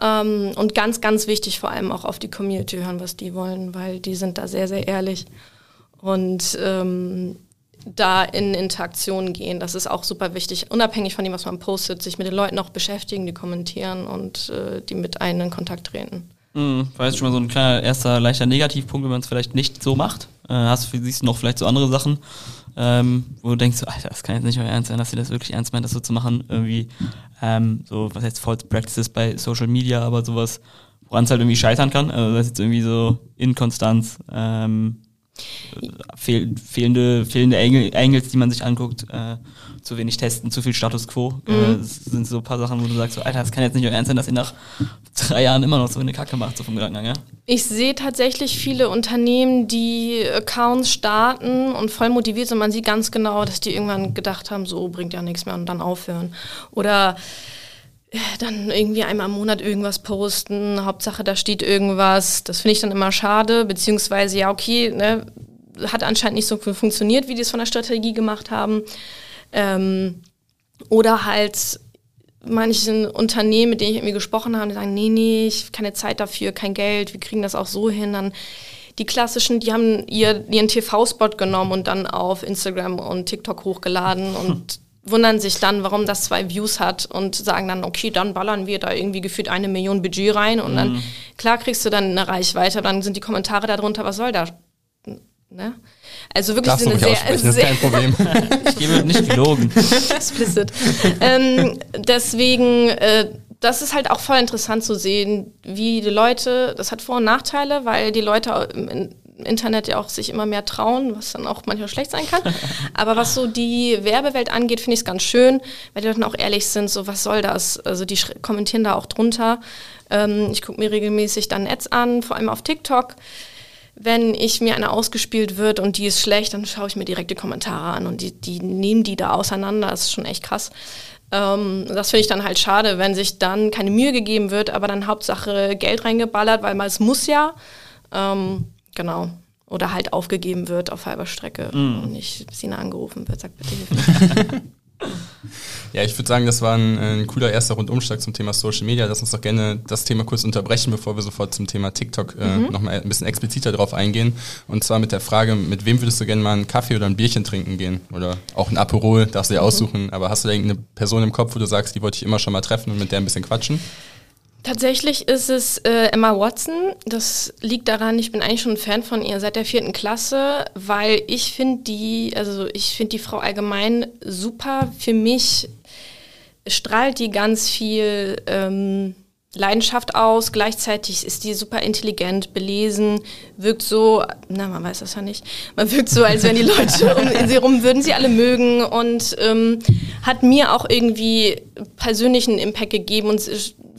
Ähm, und ganz, ganz wichtig vor allem auch auf die Community hören, was die wollen, weil die sind da sehr, sehr ehrlich. Und ähm, da in Interaktion gehen, das ist auch super wichtig. Unabhängig von dem, was man postet, sich mit den Leuten auch beschäftigen, die kommentieren und äh, die mit einem in Kontakt treten. Mhm, war jetzt schon mal so ein kleiner erster leichter Negativpunkt, wenn man es vielleicht nicht so macht. Äh, hast, siehst du noch vielleicht so andere Sachen, ähm, wo du denkst, Alter, das kann jetzt nicht euer Ernst sein, dass ihr das wirklich ernst meint, das so zu machen. Irgendwie, ähm, so, was heißt False Practices bei Social Media, aber sowas, woran es halt irgendwie scheitern kann. Also das ist jetzt irgendwie so Inkonstanz, ähm, fehl, fehlende, fehlende Angles, die man sich anguckt, äh, zu wenig testen, zu viel Status Quo. Äh, mhm. das sind so ein paar Sachen, wo du sagst, so, Alter, das kann jetzt nicht euer Ernst sein, dass ihr nach drei Jahren immer noch so eine Kacke macht, so vom Gedankengang, ja? Ich sehe tatsächlich viele Unternehmen, die Accounts starten und voll motiviert sind. Man sieht ganz genau, dass die irgendwann gedacht haben, so bringt ja nichts mehr und dann aufhören. Oder äh, dann irgendwie einmal im Monat irgendwas posten, Hauptsache da steht irgendwas. Das finde ich dann immer schade, beziehungsweise ja, okay, ne, hat anscheinend nicht so funktioniert, wie die es von der Strategie gemacht haben. Ähm, oder halt manchen Unternehmen, mit denen ich irgendwie gesprochen habe, die sagen, nee, nee, ich habe keine Zeit dafür, kein Geld, wir kriegen das auch so hin. Dann die klassischen, die haben ihr, ihren TV-Spot genommen und dann auf Instagram und TikTok hochgeladen und wundern sich dann, warum das zwei Views hat und sagen dann, okay, dann ballern wir da irgendwie gefühlt eine Million Budget rein und dann, mhm. klar kriegst du dann eine Reichweite, dann sind die Kommentare darunter, was soll da? Ne? Also wirklich Darfst eine sehr, sehr, ist kein Problem. ich gebe nicht gelogen. Explicit. ähm, deswegen, äh, das ist halt auch voll interessant zu sehen, wie die Leute, das hat Vor- und Nachteile, weil die Leute Internet ja auch sich immer mehr trauen, was dann auch manchmal schlecht sein kann. Aber was so die Werbewelt angeht, finde ich es ganz schön, weil die dann auch ehrlich sind, so was soll das? Also die kommentieren da auch drunter. Ähm, ich gucke mir regelmäßig dann Ads an, vor allem auf TikTok. Wenn ich mir eine ausgespielt wird und die ist schlecht, dann schaue ich mir direkt die Kommentare an und die, die nehmen die da auseinander. Das ist schon echt krass. Ähm, das finde ich dann halt schade, wenn sich dann keine Mühe gegeben wird, aber dann Hauptsache Geld reingeballert, weil man es muss ja. Ähm, genau. Oder halt aufgegeben wird auf halber Strecke mm. und nicht Sina angerufen wird, sagt bitte hilf Ja, ich würde sagen, das war ein, ein, cooler erster Rundumschlag zum Thema Social Media. Lass uns doch gerne das Thema kurz unterbrechen, bevor wir sofort zum Thema TikTok äh, mhm. nochmal ein bisschen expliziter drauf eingehen. Und zwar mit der Frage, mit wem würdest du gerne mal einen Kaffee oder ein Bierchen trinken gehen? Oder auch ein Aperol, darfst du dir mhm. aussuchen. Aber hast du da irgendeine Person im Kopf, wo du sagst, die wollte ich immer schon mal treffen und mit der ein bisschen quatschen? Tatsächlich ist es äh, Emma Watson. Das liegt daran, ich bin eigentlich schon ein Fan von ihr seit der vierten Klasse, weil ich finde die, also ich finde die Frau allgemein super. Für mich strahlt die ganz viel ähm, Leidenschaft aus. Gleichzeitig ist die super intelligent, belesen, wirkt so, na, man weiß das ja nicht, man wirkt so, als wenn die Leute um sie rum würden sie alle mögen und ähm, hat mir auch irgendwie persönlichen Impact gegeben und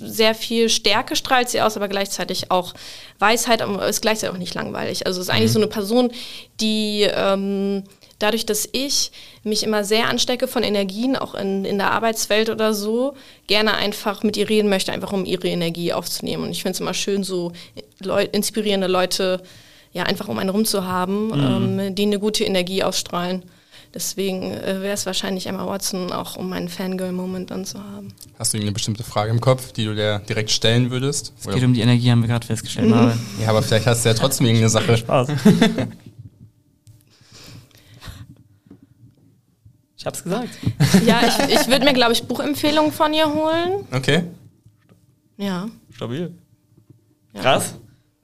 sehr viel Stärke strahlt sie aus, aber gleichzeitig auch Weisheit, aber ist gleichzeitig auch nicht langweilig. Also ist eigentlich mhm. so eine Person, die ähm, dadurch, dass ich mich immer sehr anstecke von Energien, auch in, in der Arbeitswelt oder so, gerne einfach mit ihr reden möchte, einfach um ihre Energie aufzunehmen. Und ich finde es immer schön, so Leu inspirierende Leute ja einfach um einen rum zu haben, mhm. ähm, die eine gute Energie ausstrahlen. Deswegen äh, wäre es wahrscheinlich Emma Watson, auch um meinen Fangirl-Moment dann zu haben. Hast du eine bestimmte Frage im Kopf, die du dir direkt stellen würdest? Es geht um die Energie, haben wir gerade festgestellt. Mhm. Ja, aber vielleicht hast du ja trotzdem irgendeine Sache. Spaß. ich hab's gesagt. Ja, ich, ich würde mir, glaube ich, Buchempfehlungen von ihr holen. Okay. Ja. Stabil. Ja. Krass.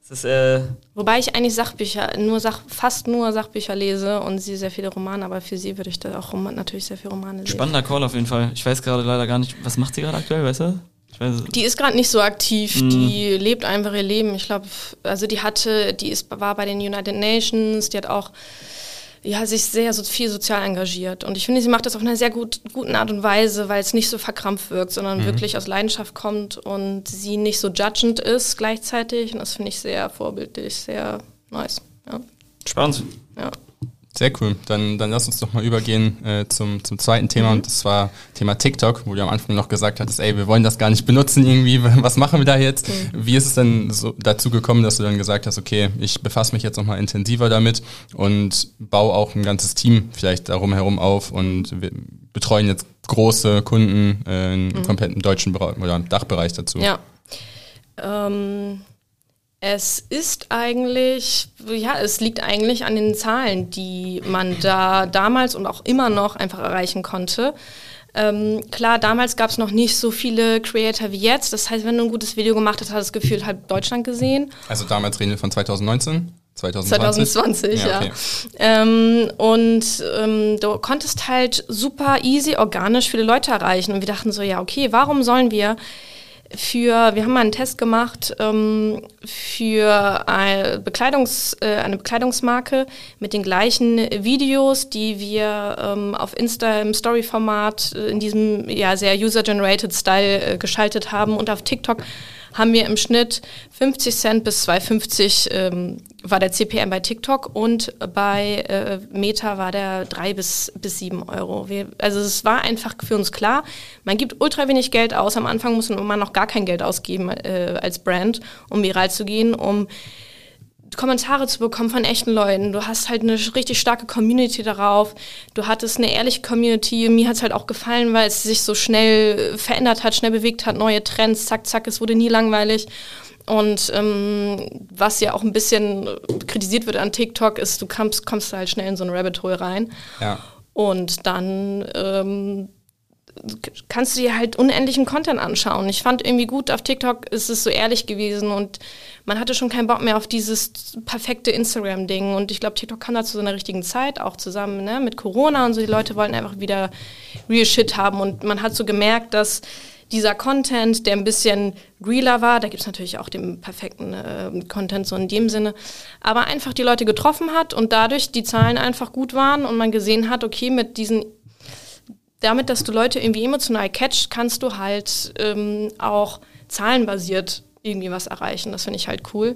Ist, äh Wobei ich eigentlich Sachbücher, nur Sach, fast nur Sachbücher lese und sie sehr viele Romane, aber für sie würde ich da auch natürlich sehr viele Romane lesen. Spannender Call auf jeden Fall. Ich weiß gerade leider gar nicht, was macht sie gerade aktuell, weißt du? Die ist gerade nicht so aktiv, mm. die lebt einfach ihr Leben. Ich glaube, also die hatte, die ist, war bei den United Nations, die hat auch ja, sich sehr so viel sozial engagiert. Und ich finde, sie macht das auf einer sehr gut, guten Art und Weise, weil es nicht so verkrampft wirkt, sondern mhm. wirklich aus Leidenschaft kommt und sie nicht so judgend ist gleichzeitig. Und das finde ich sehr vorbildlich, sehr nice. Ja. Spannend. Ja. Sehr cool. Dann, dann lass uns doch mal übergehen äh, zum, zum zweiten Thema mhm. und das war Thema TikTok, wo du am Anfang noch gesagt hattest, ey, wir wollen das gar nicht benutzen irgendwie, was machen wir da jetzt? Mhm. Wie ist es denn so dazu gekommen, dass du dann gesagt hast, okay, ich befasse mich jetzt nochmal intensiver damit und baue auch ein ganzes Team vielleicht darum herum auf und wir betreuen jetzt große Kunden äh, im mhm. kompletten deutschen Bereich oder Dachbereich dazu? Ja. Ähm es ist eigentlich, ja, es liegt eigentlich an den Zahlen, die man da damals und auch immer noch einfach erreichen konnte. Ähm, klar, damals gab es noch nicht so viele Creator wie jetzt. Das heißt, wenn du ein gutes Video gemacht hast, hat es gefühlt halb Deutschland gesehen. Also damals reden wir von 2019? 2020, 2020 ja. ja. Ähm, und ähm, du konntest halt super easy, organisch viele Leute erreichen. Und wir dachten so, ja, okay, warum sollen wir für, wir haben mal einen Test gemacht ähm, für eine, Bekleidungs, äh, eine Bekleidungsmarke mit den gleichen Videos, die wir ähm, auf Insta im Story-Format äh, in diesem ja, sehr user-generated Style äh, geschaltet haben und auf TikTok haben wir im Schnitt 50 Cent bis 2,50 ähm, war der CPM bei TikTok und bei äh, Meta war der 3 bis, bis 7 Euro. Wir, also es war einfach für uns klar, man gibt ultra wenig Geld aus. Am Anfang muss man noch gar kein Geld ausgeben äh, als Brand, um viral zu gehen, um Kommentare zu bekommen von echten Leuten. Du hast halt eine richtig starke Community darauf. Du hattest eine ehrliche Community. Mir hat es halt auch gefallen, weil es sich so schnell verändert hat, schnell bewegt hat, neue Trends, zack, zack, es wurde nie langweilig. Und ähm, was ja auch ein bisschen kritisiert wird an TikTok, ist, du kommst, kommst halt schnell in so ein Rabbit Hole rein. Ja. Und dann ähm, kannst du dir halt unendlichen Content anschauen. Ich fand irgendwie gut, auf TikTok ist es so ehrlich gewesen und man hatte schon keinen Bock mehr auf dieses perfekte Instagram-Ding. Und ich glaube, TikTok kam da zu so einer richtigen Zeit, auch zusammen ne, mit Corona und so. Die Leute wollten einfach wieder real Shit haben und man hat so gemerkt, dass dieser Content, der ein bisschen realer war, da gibt es natürlich auch den perfekten äh, Content so in dem Sinne, aber einfach die Leute getroffen hat und dadurch die Zahlen einfach gut waren und man gesehen hat, okay, mit diesen damit, dass du Leute irgendwie emotional catcht, kannst du halt ähm, auch zahlenbasiert irgendwie was erreichen. Das finde ich halt cool.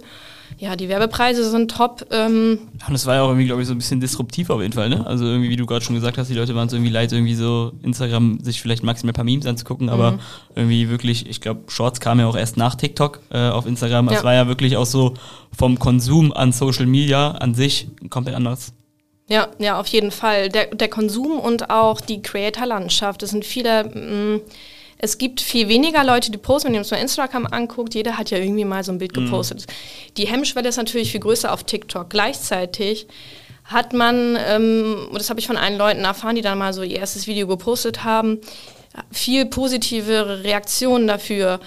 Ja, die Werbepreise sind top. Ähm und das war ja auch irgendwie, glaube ich, so ein bisschen disruptiv auf jeden Fall, ne? Also irgendwie, wie du gerade schon gesagt hast, die Leute waren es irgendwie leid, irgendwie so Instagram sich vielleicht maximal ein paar Memes anzugucken, mhm. aber irgendwie wirklich, ich glaube, Shorts kamen ja auch erst nach TikTok äh, auf Instagram. Es ja. war ja wirklich auch so vom Konsum an Social Media an sich komplett anders. Ja, ja, auf jeden Fall. Der, der Konsum und auch die Creator-Landschaft. Es sind viele. Mh, mm, es gibt viel weniger Leute, die posten. Wenn ihr uns mal Instagram anguckt, jeder hat ja irgendwie mal so ein Bild mhm. gepostet. Mhm. Die Hemmschwelle ist natürlich viel größer auf TikTok. Gleichzeitig hat man, ähm, das habe ich von allen Leuten erfahren, die dann mal so ihr erstes Video gepostet haben, viel positivere Reaktionen dafür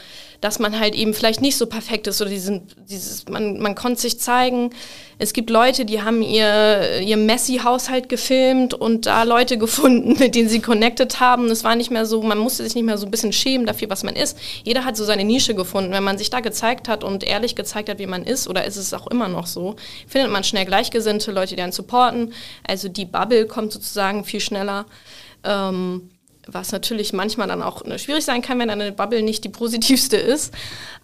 dass man halt eben vielleicht nicht so perfekt ist oder diesen, dieses, man, man konnte sich zeigen. Es gibt Leute, die haben ihr, ihr Messi-Haushalt gefilmt und da Leute gefunden, mit denen sie connected haben. Es war nicht mehr so, man musste sich nicht mehr so ein bisschen schämen dafür, was man ist. Jeder hat so seine Nische gefunden. Wenn man sich da gezeigt hat und ehrlich gezeigt hat, wie man ist, oder ist es auch immer noch so, findet man schnell Gleichgesinnte, Leute, die einen supporten. Also die Bubble kommt sozusagen viel schneller. Ähm, was natürlich manchmal dann auch ne, schwierig sein kann, wenn eine Bubble nicht die positivste ist.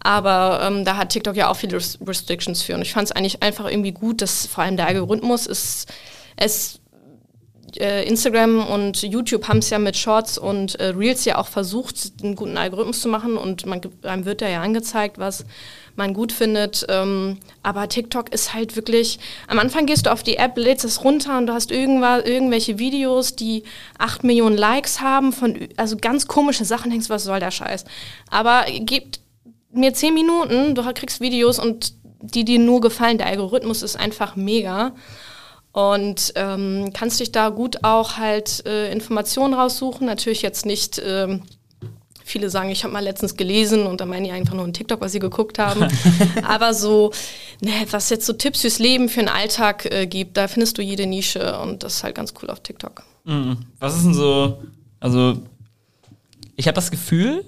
Aber ähm, da hat TikTok ja auch viele Restrictions für. Und ich fand es eigentlich einfach irgendwie gut, dass vor allem der Algorithmus ist, es äh, Instagram und YouTube haben es ja mit Shorts und äh, Reels ja auch versucht, einen guten Algorithmus zu machen und man, einem wird da ja angezeigt, was man gut findet. Ähm, aber TikTok ist halt wirklich, am Anfang gehst du auf die App, lädst es runter und du hast irgendwas, irgendwelche Videos, die 8 Millionen Likes haben, von also ganz komische Sachen, denkst, was soll der Scheiß. Aber gebt mir 10 Minuten, du kriegst Videos und die dir nur gefallen. Der Algorithmus ist einfach mega. Und ähm, kannst dich da gut auch halt äh, Informationen raussuchen. Natürlich jetzt nicht ähm, Viele sagen, ich habe mal letztens gelesen und dann meinen die einfach nur ein TikTok, was sie geguckt haben. Aber so, ne, was jetzt so Tipps fürs Leben, für den Alltag äh, gibt, da findest du jede Nische und das ist halt ganz cool auf TikTok. Mhm. Was ist denn so, also ich habe das Gefühl,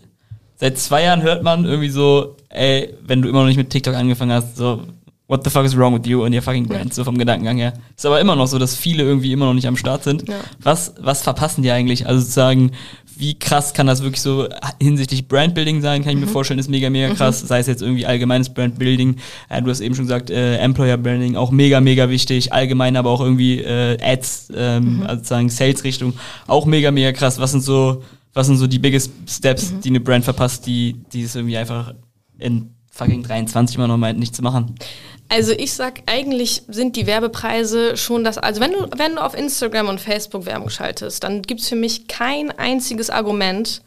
seit zwei Jahren hört man irgendwie so, ey, wenn du immer noch nicht mit TikTok angefangen hast, so, what the fuck is wrong with you und your fucking brand, so vom Gedankengang her. Ist aber immer noch so, dass viele irgendwie immer noch nicht am Start sind. Ja. Was, was verpassen die eigentlich? Also sozusagen, wie krass kann das wirklich so hinsichtlich Brandbuilding sein, kann ich mhm. mir vorstellen, ist mega, mega mhm. krass. Mhm. Sei es jetzt irgendwie allgemeines Brandbuilding, äh, du hast eben schon gesagt, äh, Employer Branding, auch mega, mega wichtig, allgemein aber auch irgendwie äh, Ads, ähm, mhm. also sozusagen Sales-Richtung, auch mega, mega krass. Was sind so, was sind so die biggest Steps, mhm. die eine Brand verpasst, die, die es irgendwie einfach in fucking 23 immer noch meint, nicht zu machen? Also ich sag, eigentlich sind die Werbepreise schon das, also wenn du, wenn du auf Instagram und Facebook Werbung schaltest, dann gibt es für mich kein einziges Argument,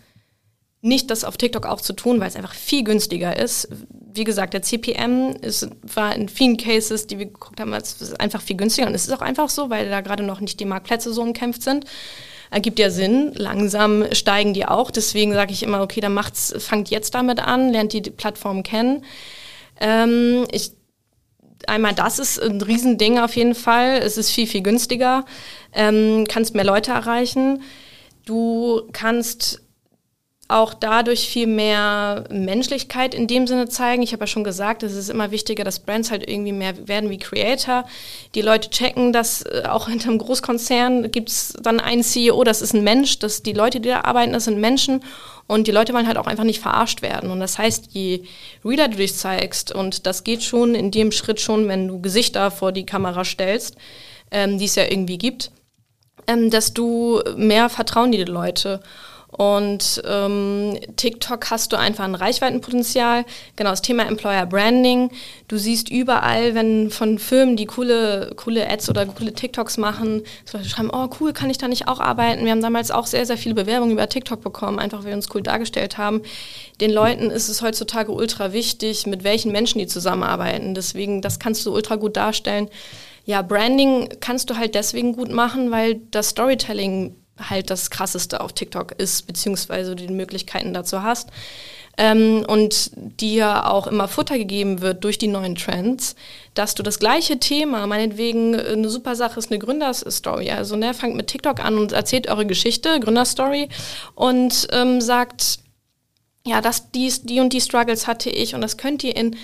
nicht das auf TikTok auch zu tun, weil es einfach viel günstiger ist. Wie gesagt, der CPM ist, war in vielen Cases, die wir geguckt haben, einfach viel günstiger. Und es ist auch einfach so, weil da gerade noch nicht die Marktplätze so umkämpft sind. Ergibt ja Sinn. Langsam steigen die auch. Deswegen sage ich immer, okay, dann macht's, fangt jetzt damit an, lernt die Plattform kennen. Ähm, ich einmal das ist ein Riesending auf jeden Fall. Es ist viel, viel günstiger. Ähm, kannst mehr Leute erreichen. Du kannst auch dadurch viel mehr Menschlichkeit in dem Sinne zeigen. Ich habe ja schon gesagt, es ist immer wichtiger, dass Brands halt irgendwie mehr werden wie Creator. Die Leute checken, dass äh, auch hinter einem Großkonzern gibt es dann einen CEO, das ist ein Mensch, dass die Leute, die da arbeiten, das sind Menschen und die Leute wollen halt auch einfach nicht verarscht werden. Und das heißt, je Reader du dich zeigst, und das geht schon in dem Schritt schon, wenn du Gesichter vor die Kamera stellst, ähm, die es ja irgendwie gibt, ähm, dass du mehr vertrauen die Leute. Und ähm, TikTok hast du einfach ein Reichweitenpotenzial. Genau, das Thema Employer Branding. Du siehst überall, wenn von Firmen, die coole, coole Ads oder coole TikToks machen, schreiben, oh cool, kann ich da nicht auch arbeiten? Wir haben damals auch sehr, sehr viele Bewerbungen über TikTok bekommen, einfach weil wir uns cool dargestellt haben. Den Leuten ist es heutzutage ultra wichtig, mit welchen Menschen die zusammenarbeiten. Deswegen, das kannst du ultra gut darstellen. Ja, Branding kannst du halt deswegen gut machen, weil das Storytelling halt das Krasseste auf TikTok ist, beziehungsweise die Möglichkeiten dazu hast. Ähm, und dir auch immer Futter gegeben wird durch die neuen Trends, dass du das gleiche Thema, meinetwegen eine super Sache ist eine Gründerstory, also ne, fangt mit TikTok an und erzählt eure Geschichte, Gründerstory und ähm, sagt, ja, das, dies, die und die Struggles hatte ich und das könnt ihr in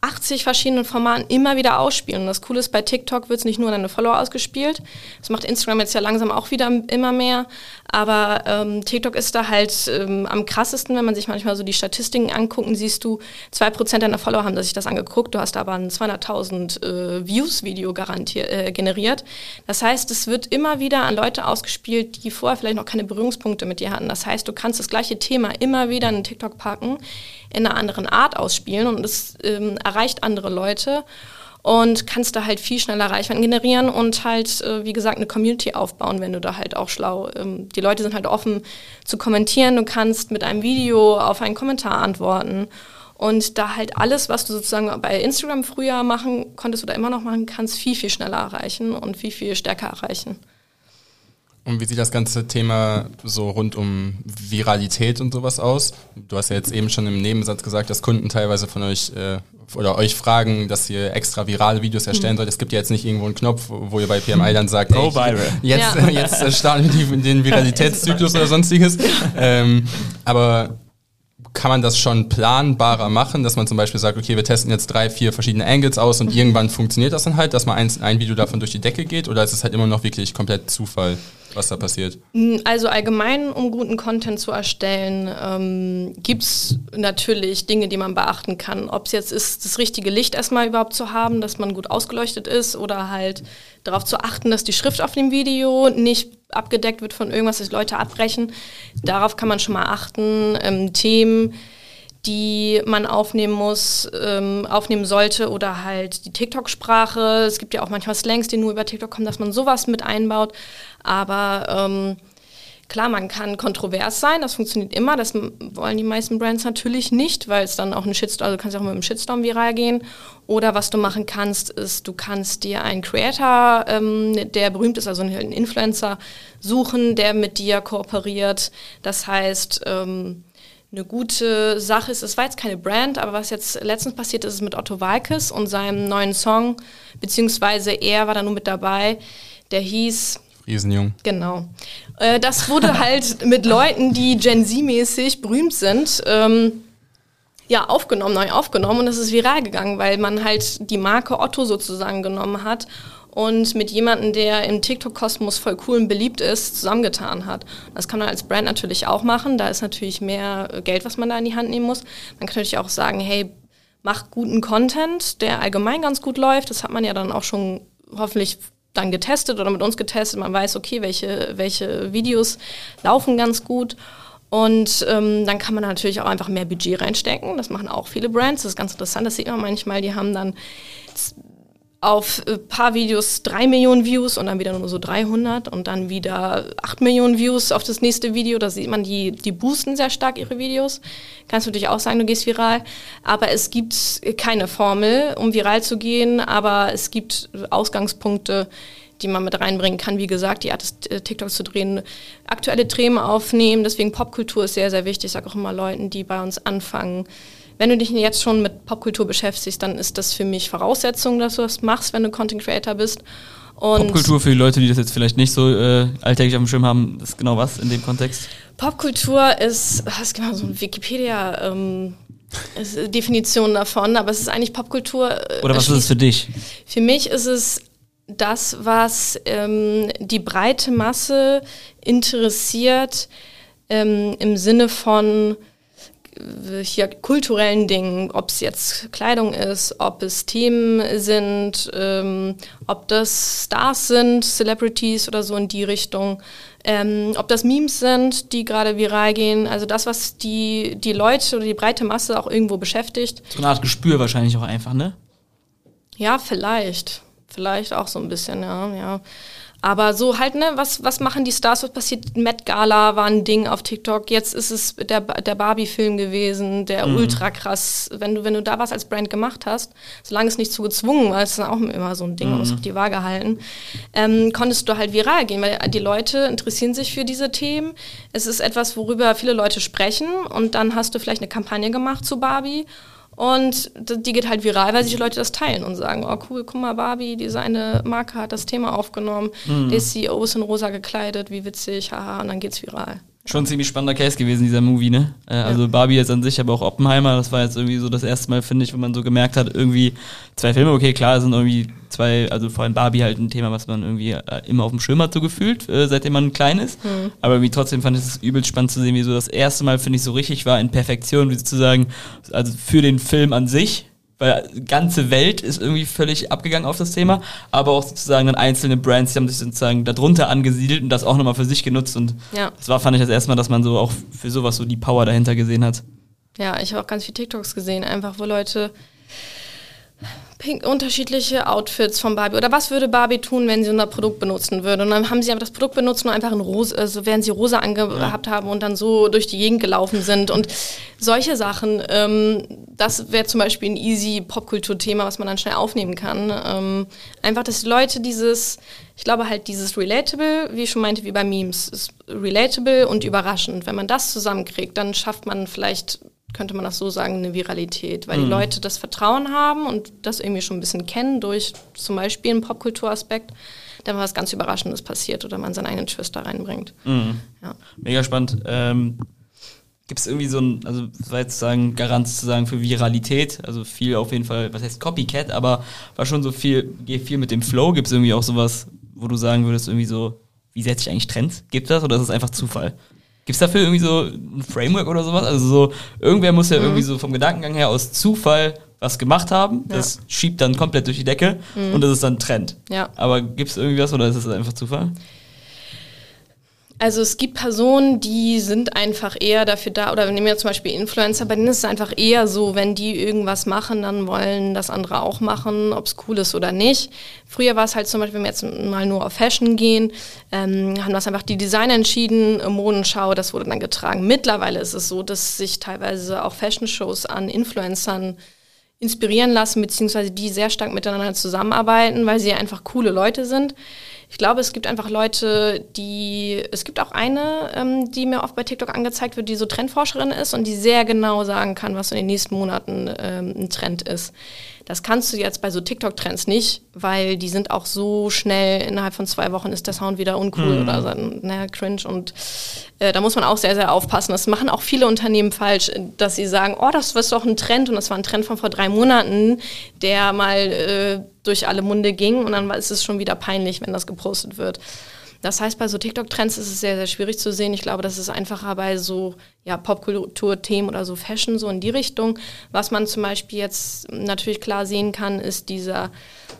80 verschiedenen Formaten immer wieder ausspielen. Und das Coole ist, bei TikTok wird es nicht nur an deine Follower ausgespielt. Das macht Instagram jetzt ja langsam auch wieder immer mehr. Aber ähm, TikTok ist da halt ähm, am krassesten, wenn man sich manchmal so die Statistiken anguckt, siehst du, 2% deiner Follower haben sich das angeguckt. Du hast aber ein 200.000 äh, Views-Video äh, generiert. Das heißt, es wird immer wieder an Leute ausgespielt, die vorher vielleicht noch keine Berührungspunkte mit dir hatten. Das heißt, du kannst das gleiche Thema immer wieder in TikTok packen, in einer anderen Art ausspielen und es ähm, erreicht andere Leute und kannst da halt viel schneller Reichweiten generieren und halt, äh, wie gesagt, eine Community aufbauen, wenn du da halt auch schlau. Ähm, die Leute sind halt offen zu kommentieren. Du kannst mit einem Video auf einen Kommentar antworten. Und da halt alles, was du sozusagen bei Instagram früher machen konntest oder immer noch machen kannst, viel, viel schneller erreichen und viel, viel stärker erreichen. Und wie sieht das ganze Thema so rund um Viralität und sowas aus? Du hast ja jetzt eben schon im Nebensatz gesagt, dass Kunden teilweise von euch äh, oder euch fragen, dass ihr extra virale Videos erstellen mhm. sollt. Es gibt ja jetzt nicht irgendwo einen Knopf, wo ihr bei PMI dann sagt, Go viral. Jetzt, ja. jetzt starten wir den Viralitätszyklus oder sonstiges. Ähm, aber kann man das schon planbarer machen, dass man zum Beispiel sagt, okay, wir testen jetzt drei, vier verschiedene Angles aus und mhm. irgendwann funktioniert das dann halt, dass mal ein, ein Video davon durch die Decke geht oder ist es halt immer noch wirklich komplett Zufall? was da passiert? Mm, also allgemein, um guten Content zu erstellen, ähm, gibt es natürlich Dinge, die man beachten kann. Ob es jetzt ist, das richtige Licht erstmal überhaupt zu haben, dass man gut ausgeleuchtet ist oder halt darauf zu achten, dass die Schrift auf dem Video nicht abgedeckt wird von irgendwas, dass Leute abbrechen. Darauf kann man schon mal achten. Ähm, Themen, die man aufnehmen muss, ähm, aufnehmen sollte oder halt die TikTok-Sprache. Es gibt ja auch manchmal Slangs, die nur über TikTok kommen, dass man sowas mit einbaut. Aber ähm, klar, man kann kontrovers sein, das funktioniert immer. Das wollen die meisten Brands natürlich nicht, weil es dann auch ein Shitstorm, also du kannst ja auch mit einem Shitstorm viral gehen. Oder was du machen kannst, ist, du kannst dir einen Creator, ähm, der berühmt ist, also einen Influencer, suchen, der mit dir kooperiert. Das heißt, ähm, eine gute Sache ist. Es war jetzt keine Brand, aber was jetzt letztens passiert ist, ist mit Otto Walkes und seinem neuen Song, beziehungsweise er war da nur mit dabei, der hieß Riesenjung. Genau. Äh, das wurde halt mit Leuten, die Gen Z-mäßig berühmt sind, ähm, ja, aufgenommen, neu aufgenommen und das ist viral gegangen, weil man halt die Marke Otto sozusagen genommen hat und mit jemandem, der im TikTok-Kosmos voll cool und beliebt ist, zusammengetan hat. Das kann man als Brand natürlich auch machen. Da ist natürlich mehr Geld, was man da in die Hand nehmen muss. Man kann natürlich auch sagen, hey, mach guten Content, der allgemein ganz gut läuft. Das hat man ja dann auch schon hoffentlich dann getestet oder mit uns getestet. Man weiß, okay, welche, welche Videos laufen ganz gut. Und ähm, dann kann man natürlich auch einfach mehr Budget reinstecken. Das machen auch viele Brands. Das ist ganz interessant. Das sieht man manchmal. Die haben dann auf ein paar Videos drei Millionen Views und dann wieder nur so 300 und dann wieder acht Millionen Views auf das nächste Video. Da sieht man, die, die boosten sehr stark ihre Videos. Kannst du natürlich auch sagen, du gehst viral. Aber es gibt keine Formel, um viral zu gehen, aber es gibt Ausgangspunkte, die man mit reinbringen kann. Wie gesagt, die Art des äh, TikToks zu drehen, aktuelle Themen aufnehmen. Deswegen Popkultur ist sehr, sehr wichtig. Ich sage auch immer Leuten, die bei uns anfangen, wenn du dich jetzt schon mit Popkultur beschäftigst, dann ist das für mich Voraussetzung, dass du das machst, wenn du Content Creator bist. Und Popkultur für die Leute, die das jetzt vielleicht nicht so äh, alltäglich auf dem Schirm haben, ist genau was in dem Kontext? Popkultur ist, es gibt mal so eine Wikipedia ähm, Definition davon, aber es ist eigentlich Popkultur. Äh, Oder was ist es für dich? Für mich ist es das, was ähm, die breite Masse interessiert ähm, im Sinne von hier kulturellen Dingen, ob es jetzt Kleidung ist, ob es Themen sind, ähm, ob das Stars sind, Celebrities oder so in die Richtung, ähm, ob das Memes sind, die gerade viral gehen, also das, was die, die Leute oder die breite Masse auch irgendwo beschäftigt. So eine Art Gespür wahrscheinlich auch einfach, ne? Ja, vielleicht. Vielleicht auch so ein bisschen, ja, ja. Aber so halt, ne, was, was machen die Stars, was passiert? Met Gala war ein Ding auf TikTok, jetzt ist es der, der Barbie-Film gewesen, der mhm. ultra krass. Wenn du, wenn du da was als Brand gemacht hast, solange es nicht zu gezwungen war, ist dann auch immer so ein Ding, man muss auch die Waage halten, ähm, konntest du halt viral gehen, weil die Leute interessieren sich für diese Themen. Es ist etwas, worüber viele Leute sprechen und dann hast du vielleicht eine Kampagne gemacht zu Barbie und die geht halt viral, weil sich die Leute das teilen und sagen, oh cool, guck mal, Barbie, diese eine Marke hat das Thema aufgenommen, mhm. der CEO ist in rosa gekleidet, wie witzig, haha, und dann geht's viral. Schon ein ziemlich spannender Case gewesen, dieser Movie, ne? Äh, also ja. Barbie jetzt an sich, aber auch Oppenheimer, das war jetzt irgendwie so das erste Mal, finde ich, wo man so gemerkt hat, irgendwie zwei Filme, okay, klar, sind irgendwie zwei, also vor allem Barbie halt ein Thema, was man irgendwie äh, immer auf dem Schirm hat, so gefühlt, äh, seitdem man klein ist. Mhm. Aber irgendwie trotzdem fand ich es übelst spannend zu sehen, wie so das erste Mal, finde ich, so richtig war in Perfektion, wie sozusagen, also für den Film an sich, weil die ganze Welt ist irgendwie völlig abgegangen auf das Thema, aber auch sozusagen dann einzelne Brands, die haben sich sozusagen darunter angesiedelt und das auch nochmal für sich genutzt und ja. das war, fand ich das erste Mal, dass man so auch für sowas so die Power dahinter gesehen hat. Ja, ich habe auch ganz viele TikToks gesehen, einfach wo Leute pink, unterschiedliche Outfits von Barbie. Oder was würde Barbie tun, wenn sie unser Produkt benutzen würde? Und dann haben sie einfach das Produkt benutzt und einfach in rosa, also während sie rosa angehabt ja. haben und dann so durch die Gegend gelaufen sind. Und solche Sachen, ähm, das wäre zum Beispiel ein easy Popkultur-Thema, was man dann schnell aufnehmen kann. Ähm, einfach, dass die Leute dieses, ich glaube halt dieses Relatable, wie ich schon meinte, wie bei Memes, ist relatable und überraschend. Wenn man das zusammenkriegt, dann schafft man vielleicht könnte man das so sagen, eine Viralität, weil mhm. die Leute das Vertrauen haben und das irgendwie schon ein bisschen kennen durch zum Beispiel einen Popkulturaspekt, dann was ganz Überraschendes passiert oder man seinen eigenen Twist da reinbringt. Mhm. Ja. Mega spannend. Ähm, Gibt es irgendwie so ein, also war jetzt sagen, Garant zu sagen für Viralität, also viel auf jeden Fall, was heißt Copycat, aber war schon so viel, geht viel mit dem Flow. Gibt es irgendwie auch sowas, wo du sagen würdest, irgendwie so, wie setze ich eigentlich Trends? Gibt das oder ist es einfach Zufall? Gibt es dafür irgendwie so ein Framework oder sowas? Also so, irgendwer muss ja mhm. irgendwie so vom Gedankengang her aus Zufall was gemacht haben. Ja. Das schiebt dann komplett durch die Decke mhm. und das ist dann Trend. Ja. Aber gibt es irgendwie was oder ist das einfach Zufall? Also es gibt Personen, die sind einfach eher dafür da, oder wir nehmen ja zum Beispiel Influencer, bei denen ist es einfach eher so, wenn die irgendwas machen, dann wollen das andere auch machen, ob es cool ist oder nicht. Früher war es halt zum Beispiel, wenn wir jetzt mal nur auf Fashion gehen, ähm, haben das einfach die Designer entschieden, Modenschau, das wurde dann getragen. Mittlerweile ist es so, dass sich teilweise auch Fashion-Shows an Influencern inspirieren lassen, beziehungsweise die sehr stark miteinander zusammenarbeiten, weil sie einfach coole Leute sind. Ich glaube, es gibt einfach Leute, die, es gibt auch eine, ähm, die mir oft bei TikTok angezeigt wird, die so Trendforscherin ist und die sehr genau sagen kann, was in den nächsten Monaten ähm, ein Trend ist. Das kannst du jetzt bei so TikTok-Trends nicht, weil die sind auch so schnell, innerhalb von zwei Wochen ist der Sound wieder uncool mhm. oder so, naja, cringe. Und äh, da muss man auch sehr, sehr aufpassen. Das machen auch viele Unternehmen falsch, dass sie sagen, oh, das ist doch ein Trend und das war ein Trend von vor drei Monaten, der mal äh, durch alle Munde ging und dann ist es schon wieder peinlich, wenn das gepostet wird. Das heißt, bei so TikTok-Trends ist es sehr, sehr schwierig zu sehen. Ich glaube, das ist einfacher bei so ja, Popkultur-Themen oder so Fashion, so in die Richtung. Was man zum Beispiel jetzt natürlich klar sehen kann, ist dieser,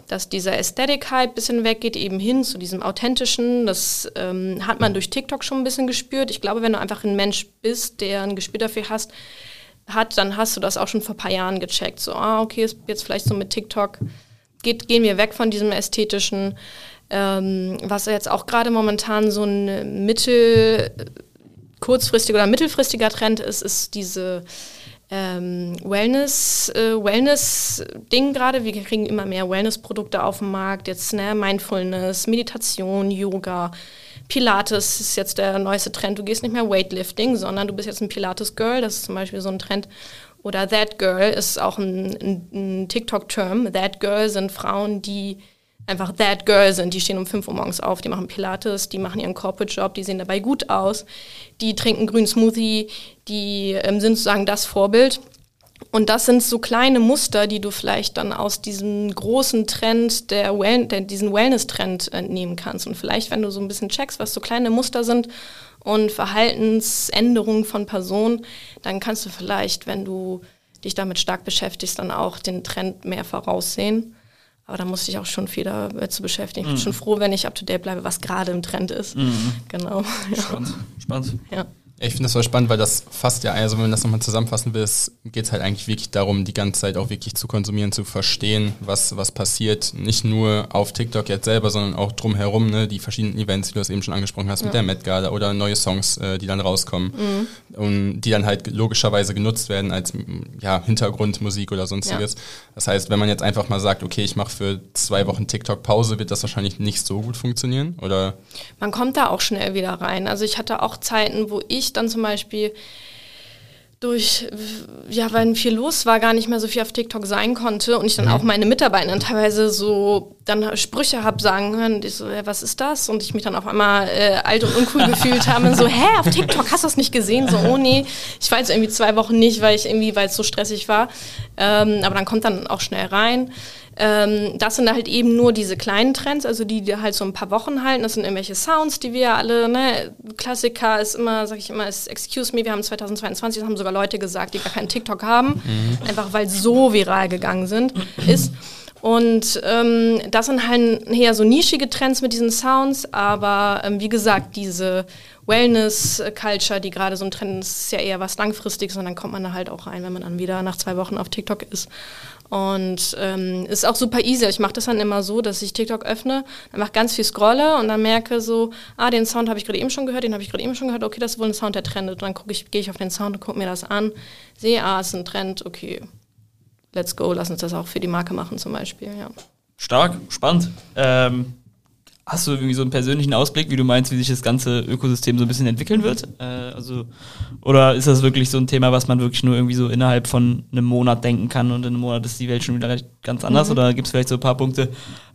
dass dieser Aesthetic-Hype ein bisschen weggeht, eben hin zu diesem Authentischen. Das ähm, hat man durch TikTok schon ein bisschen gespürt. Ich glaube, wenn du einfach ein Mensch bist, der ein Gespür dafür hast, hat, dann hast du das auch schon vor ein paar Jahren gecheckt. So, ah, okay, jetzt vielleicht so mit TikTok geht, gehen wir weg von diesem ästhetischen ähm, was jetzt auch gerade momentan so ein mittel, kurzfristiger oder mittelfristiger Trend ist, ist diese ähm, Wellness, äh, Wellness-Ding gerade. Wir kriegen immer mehr Wellness-Produkte auf den Markt. Jetzt ne, Mindfulness, Meditation, Yoga. Pilates ist jetzt der neueste Trend. Du gehst nicht mehr Weightlifting, sondern du bist jetzt ein Pilates-Girl. Das ist zum Beispiel so ein Trend. Oder That Girl ist auch ein, ein, ein TikTok-Term. That Girl sind Frauen, die einfach that girl sind. Die stehen um 5 Uhr morgens auf, die machen Pilates, die machen ihren Corporate-Job, die sehen dabei gut aus, die trinken grünen Smoothie, die ähm, sind sozusagen das Vorbild. Und das sind so kleine Muster, die du vielleicht dann aus diesem großen Trend, der, well der diesen Wellness-Trend entnehmen kannst. Und vielleicht, wenn du so ein bisschen checkst, was so kleine Muster sind und Verhaltensänderungen von Personen, dann kannst du vielleicht, wenn du dich damit stark beschäftigst, dann auch den Trend mehr voraussehen. Aber da musste ich auch schon viel damit zu beschäftigen. Ich bin mhm. schon froh, wenn ich up to date bleibe, was gerade im Trend ist. Mhm. Genau. Spannend. Ja. Spannend. Ja. Ich finde das so spannend, weil das fast ja, also wenn man das nochmal zusammenfassen will, geht es halt eigentlich wirklich darum, die ganze Zeit auch wirklich zu konsumieren, zu verstehen, was, was passiert. Nicht nur auf TikTok jetzt selber, sondern auch drumherum, ne, die verschiedenen Events, die du das eben schon angesprochen hast, ja. mit der Met Gala oder neue Songs, äh, die dann rauskommen mhm. und die dann halt logischerweise genutzt werden als ja, Hintergrundmusik oder sonstiges. Das heißt, wenn man jetzt einfach mal sagt, okay, ich mache für zwei Wochen TikTok-Pause, wird das wahrscheinlich nicht so gut funktionieren, oder? Man kommt da auch schnell wieder rein. Also ich hatte auch Zeiten, wo ich dann zum Beispiel durch, ja, weil viel los war, gar nicht mehr so viel auf TikTok sein konnte und ich dann mhm. auch meine Mitarbeiter teilweise so dann Sprüche habe sagen hören, die so, ja, was ist das? Und ich mich dann auf einmal äh, alt und uncool gefühlt habe und so, hä, auf TikTok hast du das nicht gesehen? So, oh nee, ich war jetzt irgendwie zwei Wochen nicht, weil ich irgendwie, weil es so stressig war. Ähm, aber dann kommt dann auch schnell rein. Ähm, das sind halt eben nur diese kleinen Trends, also die, die halt so ein paar Wochen halten. Das sind irgendwelche Sounds, die wir alle, ne, Klassiker ist immer, sag ich immer, ist Excuse me, wir haben 2022, das haben sogar Leute gesagt, die gar keinen TikTok haben, mhm. einfach weil so viral gegangen sind, ist. Und ähm, das sind halt eher so nischige Trends mit diesen Sounds, aber ähm, wie gesagt, diese Wellness-Culture, die gerade so ein Trend ist, ist ja eher was Langfristiges und dann kommt man da halt auch rein, wenn man dann wieder nach zwei Wochen auf TikTok ist. Und ähm, ist auch super easy. Ich mache das dann immer so, dass ich TikTok öffne, dann mache ganz viel Scrolle und dann merke so, ah, den Sound habe ich gerade eben schon gehört, den habe ich gerade eben schon gehört, okay, das ist wohl ein Sound, der trendet. Und dann ich, gehe ich auf den Sound und gucke mir das an, sehe, ah, ist ein Trend, okay, let's go, lass uns das auch für die Marke machen zum Beispiel, ja. Stark, spannend. Ähm, Hast du irgendwie so einen persönlichen Ausblick, wie du meinst, wie sich das ganze Ökosystem so ein bisschen entwickeln wird? Äh, also, oder ist das wirklich so ein Thema, was man wirklich nur irgendwie so innerhalb von einem Monat denken kann und in einem Monat ist die Welt schon wieder ganz anders? Mhm. Oder gibt es vielleicht so ein paar Punkte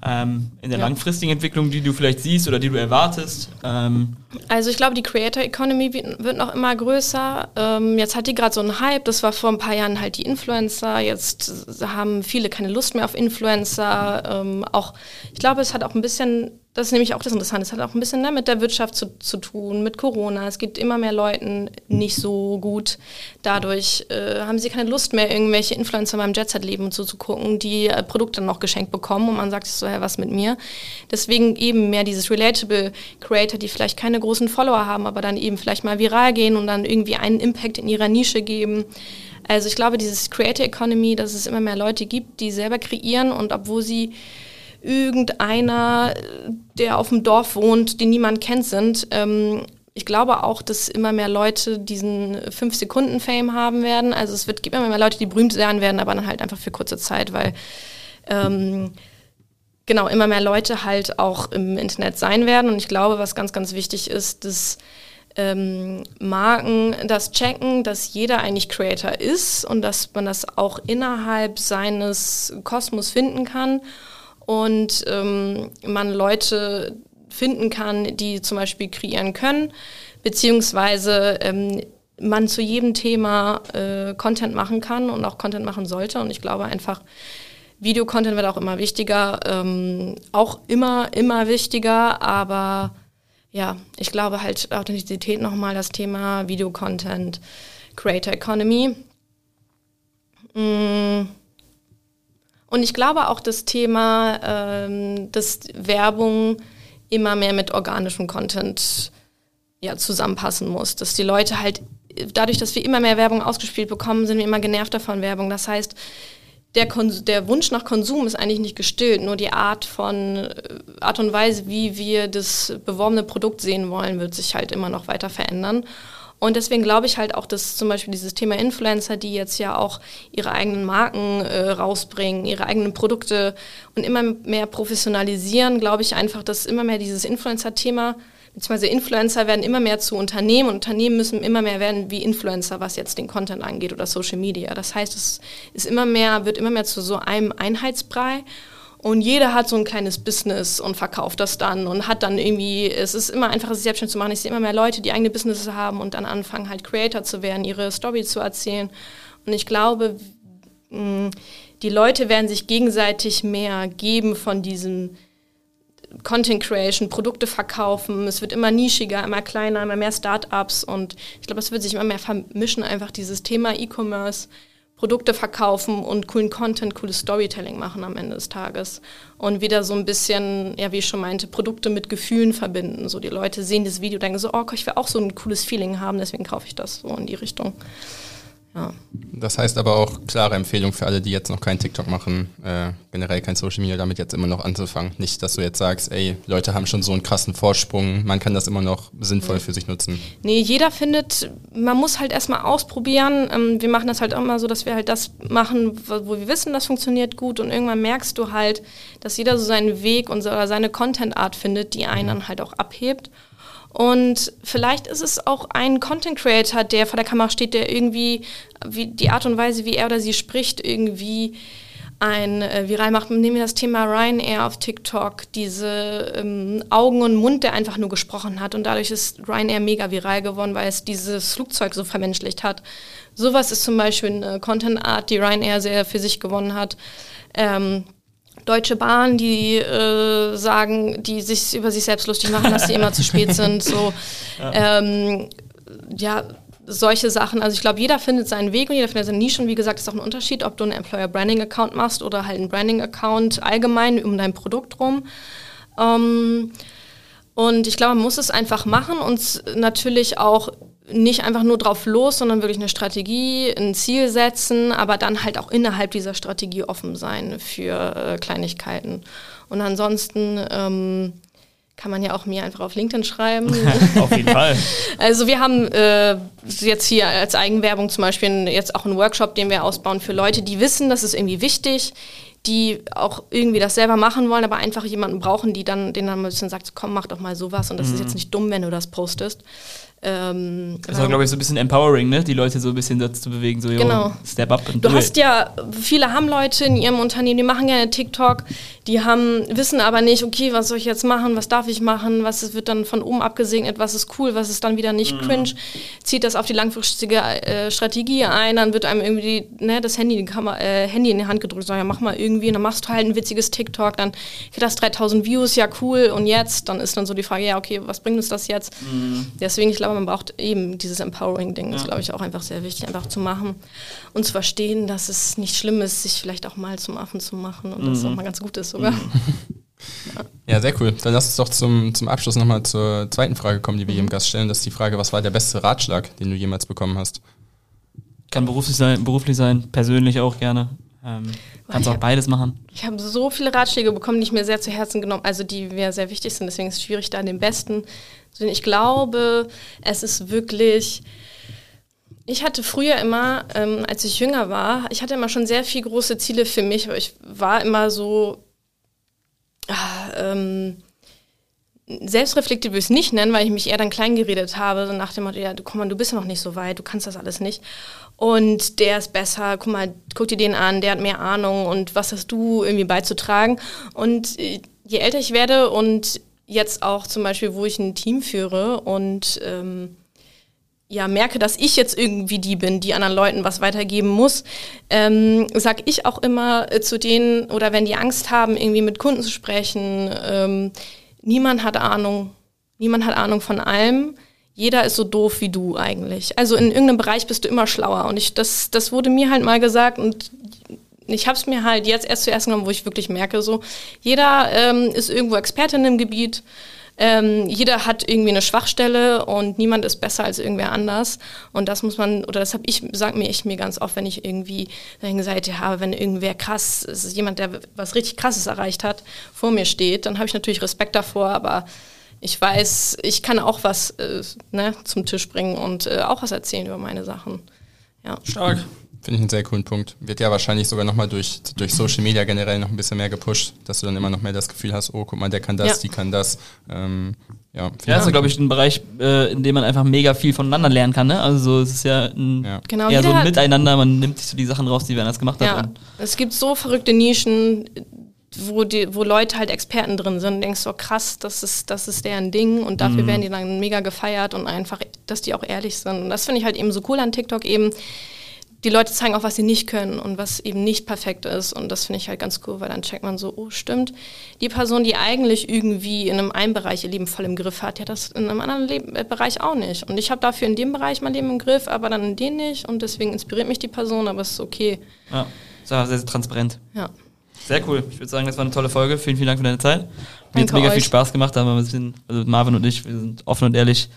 ähm, in der ja. langfristigen Entwicklung, die du vielleicht siehst oder die du erwartest? Ähm, also ich glaube, die Creator Economy wird noch immer größer. Ähm, jetzt hat die gerade so einen Hype. Das war vor ein paar Jahren halt die Influencer. Jetzt haben viele keine Lust mehr auf Influencer. Ähm, auch, ich glaube, es hat auch ein bisschen das ist nämlich auch das Interessante. Es hat auch ein bisschen ne, mit der Wirtschaft zu, zu tun, mit Corona. Es geht immer mehr Leuten nicht so gut. Dadurch äh, haben sie keine Lust mehr, irgendwelche Influencer beim Jet-Set-Leben und so zu gucken, die äh, Produkte noch geschenkt bekommen und man sagt sich so, ja, was mit mir? Deswegen eben mehr dieses Relatable Creator, die vielleicht keine großen Follower haben, aber dann eben vielleicht mal viral gehen und dann irgendwie einen Impact in ihrer Nische geben. Also ich glaube, dieses Creator Economy, dass es immer mehr Leute gibt, die selber kreieren und obwohl sie irgendeiner, der auf dem Dorf wohnt, den niemand kennt, sind. Ähm, ich glaube auch, dass immer mehr Leute diesen 5-Sekunden-Fame haben werden. Also es wird, gibt immer mehr Leute, die berühmt sein werden, aber dann halt einfach für kurze Zeit, weil ähm, genau immer mehr Leute halt auch im Internet sein werden. Und ich glaube, was ganz, ganz wichtig ist, dass ähm, Marken das checken, dass jeder eigentlich Creator ist und dass man das auch innerhalb seines Kosmos finden kann und ähm, man Leute finden kann, die zum Beispiel kreieren können, beziehungsweise ähm, man zu jedem Thema äh, Content machen kann und auch Content machen sollte. Und ich glaube einfach, Videocontent wird auch immer wichtiger, ähm, auch immer, immer wichtiger, aber ja, ich glaube halt Authentizität nochmal das Thema Videocontent, Creator Economy. Mmh und ich glaube auch das Thema, ähm, dass Werbung immer mehr mit organischem Content ja, zusammenpassen muss. Dass die Leute halt, dadurch, dass wir immer mehr Werbung ausgespielt bekommen, sind wir immer genervter von Werbung. Das heißt, der, der, Wunsch nach Konsum ist eigentlich nicht gestillt, nur die Art von äh, Art und Weise, wie wir das beworbene Produkt sehen wollen, wird sich halt immer noch weiter verändern. Und deswegen glaube ich halt auch, dass zum Beispiel dieses Thema Influencer, die jetzt ja auch ihre eigenen Marken äh, rausbringen, ihre eigenen Produkte und immer mehr professionalisieren, glaube ich einfach, dass immer mehr dieses Influencer-Thema beziehungsweise Influencer werden immer mehr zu Unternehmen und Unternehmen müssen immer mehr werden wie Influencer, was jetzt den Content angeht oder Social Media. Das heißt, es ist immer mehr, wird immer mehr zu so einem Einheitsbrei und jeder hat so ein kleines Business und verkauft das dann und hat dann irgendwie, es ist immer einfacher, sich selbstständig zu machen. Ich sehe immer mehr Leute, die eigene Businesses haben und dann anfangen, halt Creator zu werden, ihre Story zu erzählen. Und ich glaube, die Leute werden sich gegenseitig mehr geben von diesem Content Creation, Produkte verkaufen. Es wird immer nischiger, immer kleiner, immer mehr Startups und ich glaube, es wird sich immer mehr vermischen, einfach dieses Thema E-Commerce Produkte verkaufen und coolen Content, cooles Storytelling machen am Ende des Tages. Und wieder so ein bisschen, ja, wie ich schon meinte, Produkte mit Gefühlen verbinden. So die Leute sehen das Video, denken so, oh, ich will auch so ein cooles Feeling haben, deswegen kaufe ich das so in die Richtung. Ja. Das heißt aber auch klare Empfehlung für alle, die jetzt noch kein TikTok machen, äh, generell kein Social Media, damit jetzt immer noch anzufangen. Nicht, dass du jetzt sagst, ey, Leute haben schon so einen krassen Vorsprung, man kann das immer noch sinnvoll für sich nutzen. Nee, jeder findet, man muss halt erstmal ausprobieren. Ähm, wir machen das halt immer so, dass wir halt das machen, wo wir wissen, das funktioniert gut und irgendwann merkst du halt, dass jeder so seinen Weg und seine Content-Art findet, die einen dann halt auch abhebt. Und vielleicht ist es auch ein Content Creator, der vor der Kamera steht, der irgendwie wie die Art und Weise, wie er oder sie spricht, irgendwie ein äh, viral macht. Nehmen wir das Thema Ryanair auf TikTok, diese ähm, Augen und Mund, der einfach nur gesprochen hat. Und dadurch ist Ryanair mega viral geworden, weil es dieses Flugzeug so vermenschlicht hat. Sowas ist zum Beispiel eine Content Art, die Ryanair sehr für sich gewonnen hat. Ähm, Deutsche Bahn, die äh, sagen, die sich über sich selbst lustig machen, dass sie immer zu spät sind. So, ja. Ähm, ja, solche Sachen. Also ich glaube, jeder findet seinen Weg und jeder findet seine Nische. Und wie gesagt, ist auch ein Unterschied, ob du einen Employer Branding Account machst oder halt einen Branding Account allgemein um dein Produkt rum. Ähm, und ich glaube, man muss es einfach machen und natürlich auch nicht einfach nur drauf los, sondern wirklich eine Strategie, ein Ziel setzen, aber dann halt auch innerhalb dieser Strategie offen sein für äh, Kleinigkeiten. Und ansonsten ähm, kann man ja auch mir einfach auf LinkedIn schreiben. auf jeden Fall. Also wir haben äh, jetzt hier als Eigenwerbung zum Beispiel jetzt auch einen Workshop, den wir ausbauen für Leute, die wissen, das ist irgendwie wichtig, die auch irgendwie das selber machen wollen, aber einfach jemanden brauchen, die dann, den dann ein bisschen sagt, komm, mach doch mal sowas und das mhm. ist jetzt nicht dumm, wenn du das postest. Ähm, das war, glaube ich, so ein bisschen empowering, ne? die Leute so ein bisschen dazu zu bewegen, so genau. step up. du hast ja, viele haben Leute in ihrem Unternehmen, die machen gerne TikTok, die haben, wissen aber nicht, okay, was soll ich jetzt machen, was darf ich machen, was wird dann von oben abgesegnet, was ist cool, was ist dann wieder nicht mhm. cringe, zieht das auf die langfristige äh, Strategie ein, dann wird einem irgendwie ne, das Handy, Kamera, äh, Handy in die Hand gedrückt, sag ja, mach mal irgendwie, und dann machst du halt ein witziges TikTok, dann kriegt das 3000 Views, ja cool, und jetzt, dann ist dann so die Frage, ja, okay, was bringt uns das jetzt? Mhm. Deswegen, ich glaube, aber man braucht eben dieses Empowering-Ding, ja. ist, glaube ich, auch einfach sehr wichtig, einfach zu machen und zu verstehen, dass es nicht schlimm ist, sich vielleicht auch mal zum Affen zu machen und mhm. das auch mal ganz gut ist sogar. Mhm. Ja. sehr cool. Dann lass uns doch zum, zum Abschluss nochmal zur zweiten Frage kommen, die wir jedem Gast stellen. Das ist die Frage, was war der beste Ratschlag, den du jemals bekommen hast? Kann beruflich sein, beruflich sein persönlich auch gerne. Ähm, kannst auch beides machen. Ich habe so viele Ratschläge bekommen, die ich mir sehr zu Herzen genommen, also die mir sehr wichtig sind. Deswegen ist es schwierig, da den besten. Ich glaube, es ist wirklich. Ich hatte früher immer, ähm, als ich jünger war, ich hatte immer schon sehr viele große Ziele für mich, aber ich war immer so. Ah, ähm, selbstreflektiert würde ich es nicht nennen, weil ich mich eher dann klein geredet habe, so nach dem Motto, ja, du, guck mal, du bist ja noch nicht so weit, du kannst das alles nicht. Und der ist besser, guck mal, guck dir den an, der hat mehr Ahnung und was hast du irgendwie beizutragen. Und äh, je älter ich werde und jetzt auch zum Beispiel, wo ich ein Team führe und ähm, ja, merke, dass ich jetzt irgendwie die bin, die anderen Leuten was weitergeben muss, ähm, sag ich auch immer äh, zu denen, oder wenn die Angst haben, irgendwie mit Kunden zu sprechen, ähm, niemand hat Ahnung. Niemand hat Ahnung von allem. Jeder ist so doof wie du eigentlich. Also in irgendeinem Bereich bist du immer schlauer. Und ich, das, das wurde mir halt mal gesagt und ich habe es mir halt jetzt erst zuerst genommen, wo ich wirklich merke, so jeder ähm, ist irgendwo Experte in dem Gebiet. Ähm, jeder hat irgendwie eine Schwachstelle und niemand ist besser als irgendwer anders. Und das muss man, oder das habe ich, sag mir ich mir ganz oft, wenn ich irgendwie Seite habe, wenn irgendwer krass, es ist jemand, der was richtig krasses erreicht hat, vor mir steht, dann habe ich natürlich Respekt davor, aber ich weiß, ich kann auch was äh, ne, zum Tisch bringen und äh, auch was erzählen über meine Sachen. Ja. Stark. Finde ich einen sehr coolen Punkt. Wird ja wahrscheinlich sogar nochmal durch, durch Social Media generell noch ein bisschen mehr gepusht, dass du dann immer noch mehr das Gefühl hast, oh, guck mal, der kann das, ja. die kann das. Ähm, ja, ja, ist, glaube ich, ein Bereich, äh, in dem man einfach mega viel voneinander lernen kann. Ne? Also es ist ja, ein, ja. Genau, eher so ein Miteinander, man nimmt sich so die Sachen raus, die wer anders gemacht hat. Ja. Es gibt so verrückte Nischen, wo, die, wo Leute halt Experten drin sind. Du denkst so, krass, das ist, das ist deren Ding und dafür mhm. werden die dann mega gefeiert und einfach, dass die auch ehrlich sind. Und das finde ich halt eben so cool an TikTok eben die Leute zeigen auch, was sie nicht können und was eben nicht perfekt ist. Und das finde ich halt ganz cool, weil dann checkt man so, oh stimmt, die Person, die eigentlich irgendwie in einem einen Bereich ihr Leben voll im Griff hat, ja das in einem anderen Leben, äh, Bereich auch nicht. Und ich habe dafür in dem Bereich mein Leben im Griff, aber dann in den nicht. Und deswegen inspiriert mich die Person, aber es ist okay. Ja, sehr, sehr transparent. Ja. Sehr cool. Ich würde sagen, das war eine tolle Folge. Vielen, vielen Dank für deine Zeit. Mir hat mega euch. viel Spaß gemacht. Da haben wir ein bisschen, also Marvin und ich, wir sind offen und ehrlich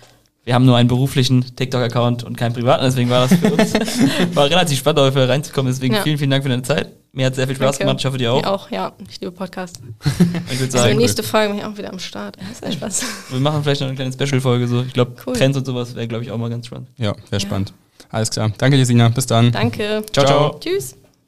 wir haben nur einen beruflichen TikTok-Account und keinen privaten, deswegen war das für uns war relativ spannend, dafür reinzukommen. Deswegen ja. vielen, vielen Dank für deine Zeit. Mir hat sehr viel Spaß Danke. gemacht. Ich hoffe, dir auch. Mir auch, ja. Ich liebe Podcast. ich würde sagen. Also nächste Folge bin ich auch wieder am Start. Sehr Spaß. Wir machen vielleicht noch eine kleine Special-Folge. So. Ich glaube, cool. Trends und sowas wäre, glaube ich, auch mal ganz spannend. Ja, wäre ja. spannend. Alles klar. Danke, Jesina. Bis dann. Danke. Ciao, ciao. Tschüss.